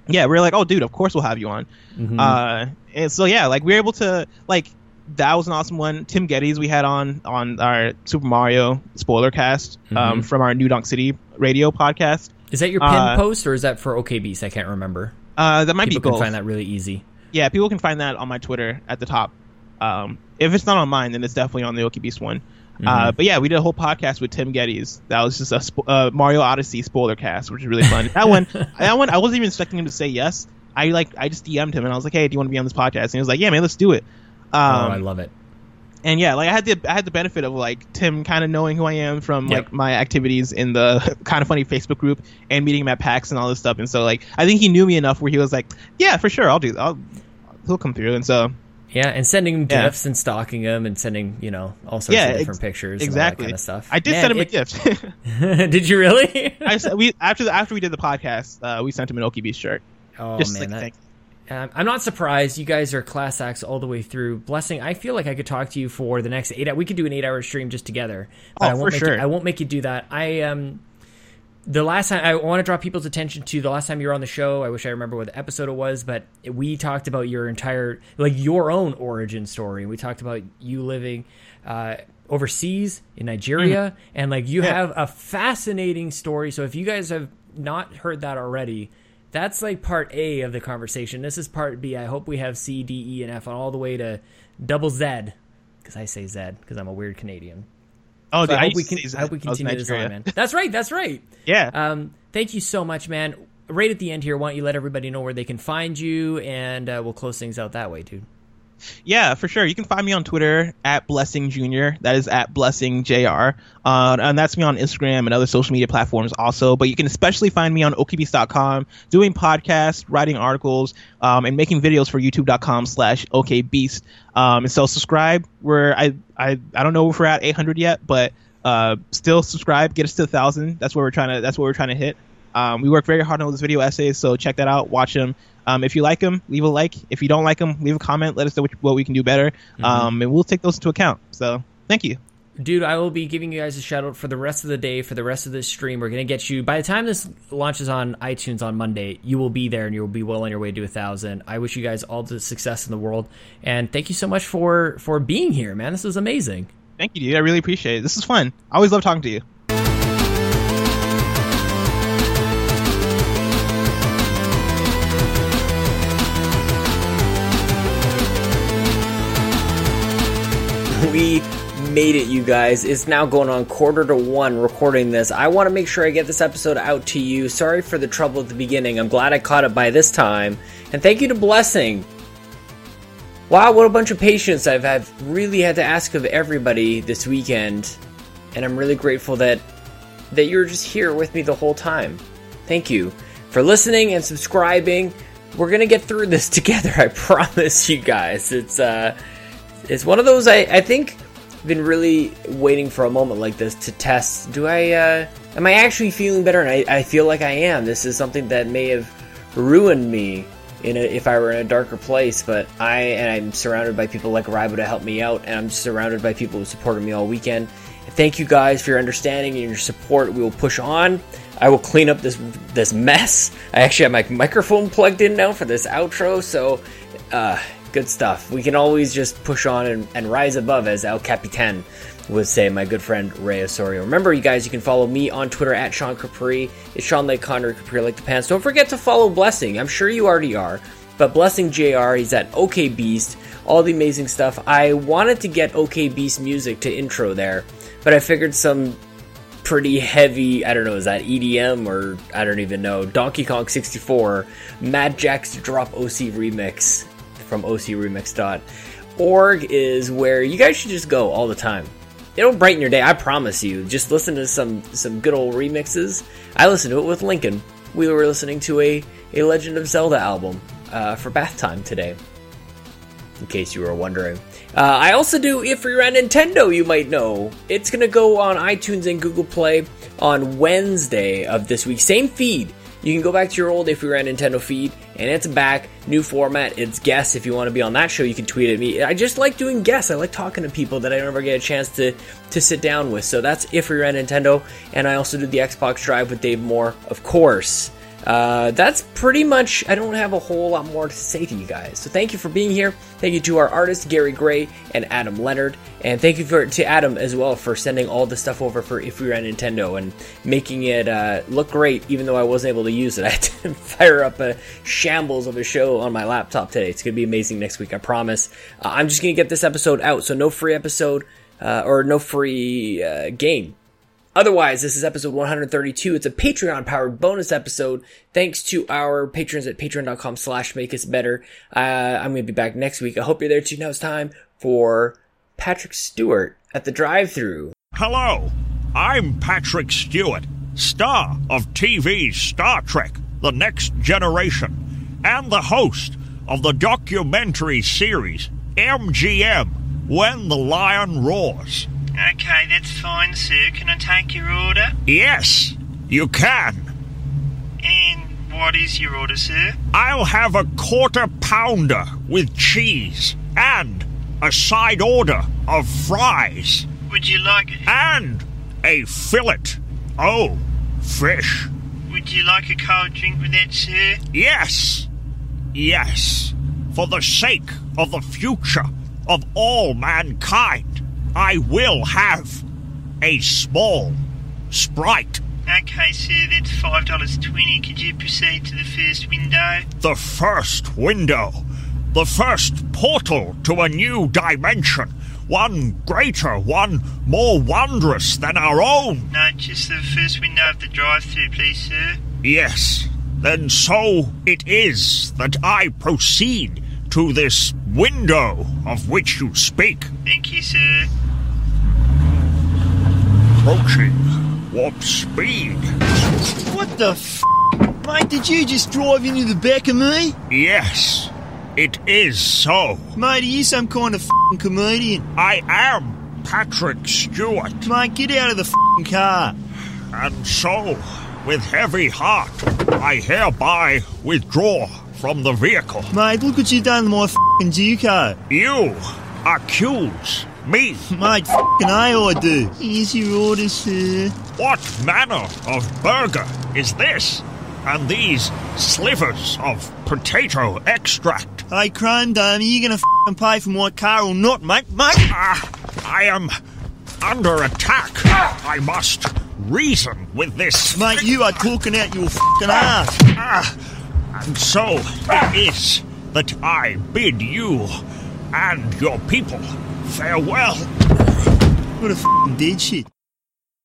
yeah, we are like, "Oh, dude, of course we'll have you on." Mhm. Uh, and so yeah, like we were able to like that was an awesome one. Tim Gettys we had on on our Super Mario spoiler cast um, Mhm. from our New Donk City radio podcast. is that your pin uh, post or is that for OKBs? I can't remember. Uh, that might be People be can both. find that really easy. Yeah, people can find that on my Twitter at the top. Um, if it's not on mine, then it's definitely on the OK Beast one. Uh, but yeah, we did a whole podcast with Tim Gettys. That was just a spo- uh, Mario Odyssey spoiler cast, which is really fun. that one, that one, I wasn't even expecting him to say yes. I like, I just DM'd him and I was like, "Hey, do you want to be on this podcast?" And he was like, "Yeah, man, let's do it." oh, Um, I love it. And yeah, like I had the I had the benefit of like Tim kind of knowing who I am from Yep. like my activities in the kind of funny Facebook group and meeting him at PAX and all this stuff. And so like I think he knew me enough where he was like, "Yeah, for sure, I'll do. I'll he'll come through." And so Yeah, and sending him Yeah. gifts and stalking him and sending you know all sorts Yeah, of different ex- pictures, exactly and all that kind of stuff. I did Man, send him it- a gift. did you really? I we after the, after we did the podcast, uh, we sent him an OK Beast shirt. oh just man, like that- Um, I'm not surprised. You guys are class acts all the way through. Blessing, I feel like I could talk to you for the next eight. We could do an eight-hour stream just together. But Oh, I won't for make sure. You, I won't make you do that. I um, the last time I want to draw people's attention to the last time you were on the show. I wish I remember what the episode it was, but we talked about your entire like your own origin story. We talked about you living. Uh, overseas in Nigeria and like you. Yeah. have a fascinating story so if you guys have not heard that already that's like part A of the conversation. This is part B. I hope we have C, D, E, and F on all the way to double Z, because I say Z because I'm a weird Canadian. Oh, So dude, I, hope we can. I hope we that. I was in continue this on, man. That's right. That's right. Yeah. Um, thank you so much, man. Right at the end here, why don't you let everybody know where they can find you, and uh, we'll close things out that way, dude. Yeah, for sure. You can find me on Twitter at Blessing Junior. That is at Blessing Jr. Uh, and that's me on Instagram and other social media platforms also. But you can especially find me on okbeast.com doing podcasts, writing articles, um, and making videos for youtube.com slash okbeast. Um, and so subscribe. We're I I I don't know if we're at 800 yet, but uh, still subscribe. Get us to a thousand. That's what we're trying to. That's what we're trying to hit. Um, we work very hard on those video essays, so check that out. Watch them. Um, if you like them, leave a like. If you don't like them, leave a comment. Let us know what, what we can do better, um, and we'll take those into account. So, thank you. Dude, I will be giving you guys a shout out for the rest of the day, for the rest of this stream. We're going to get you, by the time this launches on iTunes on Monday, you will be there and you will be well on your way to a thousand. I wish you guys all the success in the world. And thank you so much for, for being here, man. This was amazing. Thank you, dude. I really appreciate it. This is fun. I always love talking to you. We made it, you guys. It's now going on quarter to one recording this. I want to make sure I get this episode out to you. Sorry for the trouble at the beginning. I'm glad I caught it by this time. And thank you to Blessing. Wow, what a bunch of patience I've, I've really had to ask of everybody this weekend. And I'm really grateful that that you're just here with me the whole time. Thank you for listening and subscribing. We're gonna get through this together. I promise you guys. It's uh it's one of those I, I think been really waiting for a moment like this to test. Do i uh am i actually feeling better? And i, I feel like i am. This is something that may have ruined me in a, if i were in a darker place but i and i'm surrounded by people like Ribo to help me out and i'm surrounded by people who supported me all weekend. Thank you guys for your understanding and your support. We will push on. I will clean up this this mess. I actually have my microphone plugged in now for this outro so uh good stuff. We can always just push on and, and rise above, as El Capitan would say, my good friend Ray Osorio. Remember, you guys, you can follow me on Twitter at Sean Capri. It's Sean Lake Connor Capri like the pants. Don't forget to follow Blessing. I'm sure you already are. But Blessing JR, he's at OK Beast. All the amazing stuff. I wanted to get OK Beast music to intro there, but I figured some pretty heavy, I don't know, is that EDM or I don't even know, Donkey Kong 64, Mad Jack's Drop OC Remix from ocremix.org is where you guys should just go all the time. It'll brighten your day, I promise you. Just listen to some some good old remixes. I listened to it with Lincoln. We were listening to a, a Legend of Zelda album uh, for bath time today, in case you were wondering. Uh, I also do If We Ran Nintendo, you might know. It's going to go on iTunes and Google Play on Wednesday of this week. Same feed. You can go back to your old If We Ran Nintendo feed, and it's back. New format. It's guests. If you want to be on that show, you can tweet at me. I just like doing guests. I like talking to people that I never get a chance to, to sit down with. So that's If We Ran Nintendo. And I also do the Xbox Drive with Dave Moore, of course. Uh, that's pretty much. I don't have a whole lot more to say to you guys. So thank you for being here. Thank you to our artists Gary Gray and Adam Leonard, and thank you for to Adam as well for sending all the stuff over for If We Were Nintendo and making it uh, look great. Even though I wasn't able to use it, I had to fire up a shambles of a show on my laptop today. It's gonna be amazing next week. I promise. Uh, I'm just gonna get this episode out, so no free episode uh, or no free uh, game. Otherwise, this is episode 132. It's a Patreon powered bonus episode. Thanks to our patrons at patreon.com slash make us better. Uh, I'm going to be back next week. I hope you're there too. Now it's time for Patrick Stewart at the drive through. Hello, I'm Patrick Stewart, star of TV's Star Trek The Next Generation, and the host of the documentary series MGM When the Lion Roars. Okay, that's fine, sir. Can I take your order? Yes, you can. And what is your order, sir? I'll have a quarter pounder with cheese and a side order of fries Would you like it? and a fillet. Oh, fish. Would you like a cold drink with that, sir? Yes, yes. For the sake of the future of all mankind, I will have a small sprite. Okay, sir, that's five dollars twenty. Could you proceed to the first window? The first window, the first portal to a new dimension. One greater, one more wondrous than our own. No, just the first window of the drive-through, please, sir. Yes, then so it is that I proceed to this window of which you speak. Thank you, sir. Approaching warp speed. What the f? Mate, did you just drive into the back of me? Yes, it is so. Mate, are you some kind of f***ing comedian? I am Patrick Stewart, Mate, get out of the f***ing car. and so, with heavy heart, I hereby withdraw from the vehicle. Mate, look what you've done to my f***ing Duco. You accuse me. Mate, f***ing A I do. Here's your order, sir. What manner of burger is this? And these slivers of potato extract. Hey, Chrome Dome, are you gonna f***ing pay for my car or not, mate? Mate? Ah, I am under attack. I must reason with this. Mate, you are talking out your f***ing ass. Ah, and so it is that I bid you and your people farewell. What a f***ing dead shit.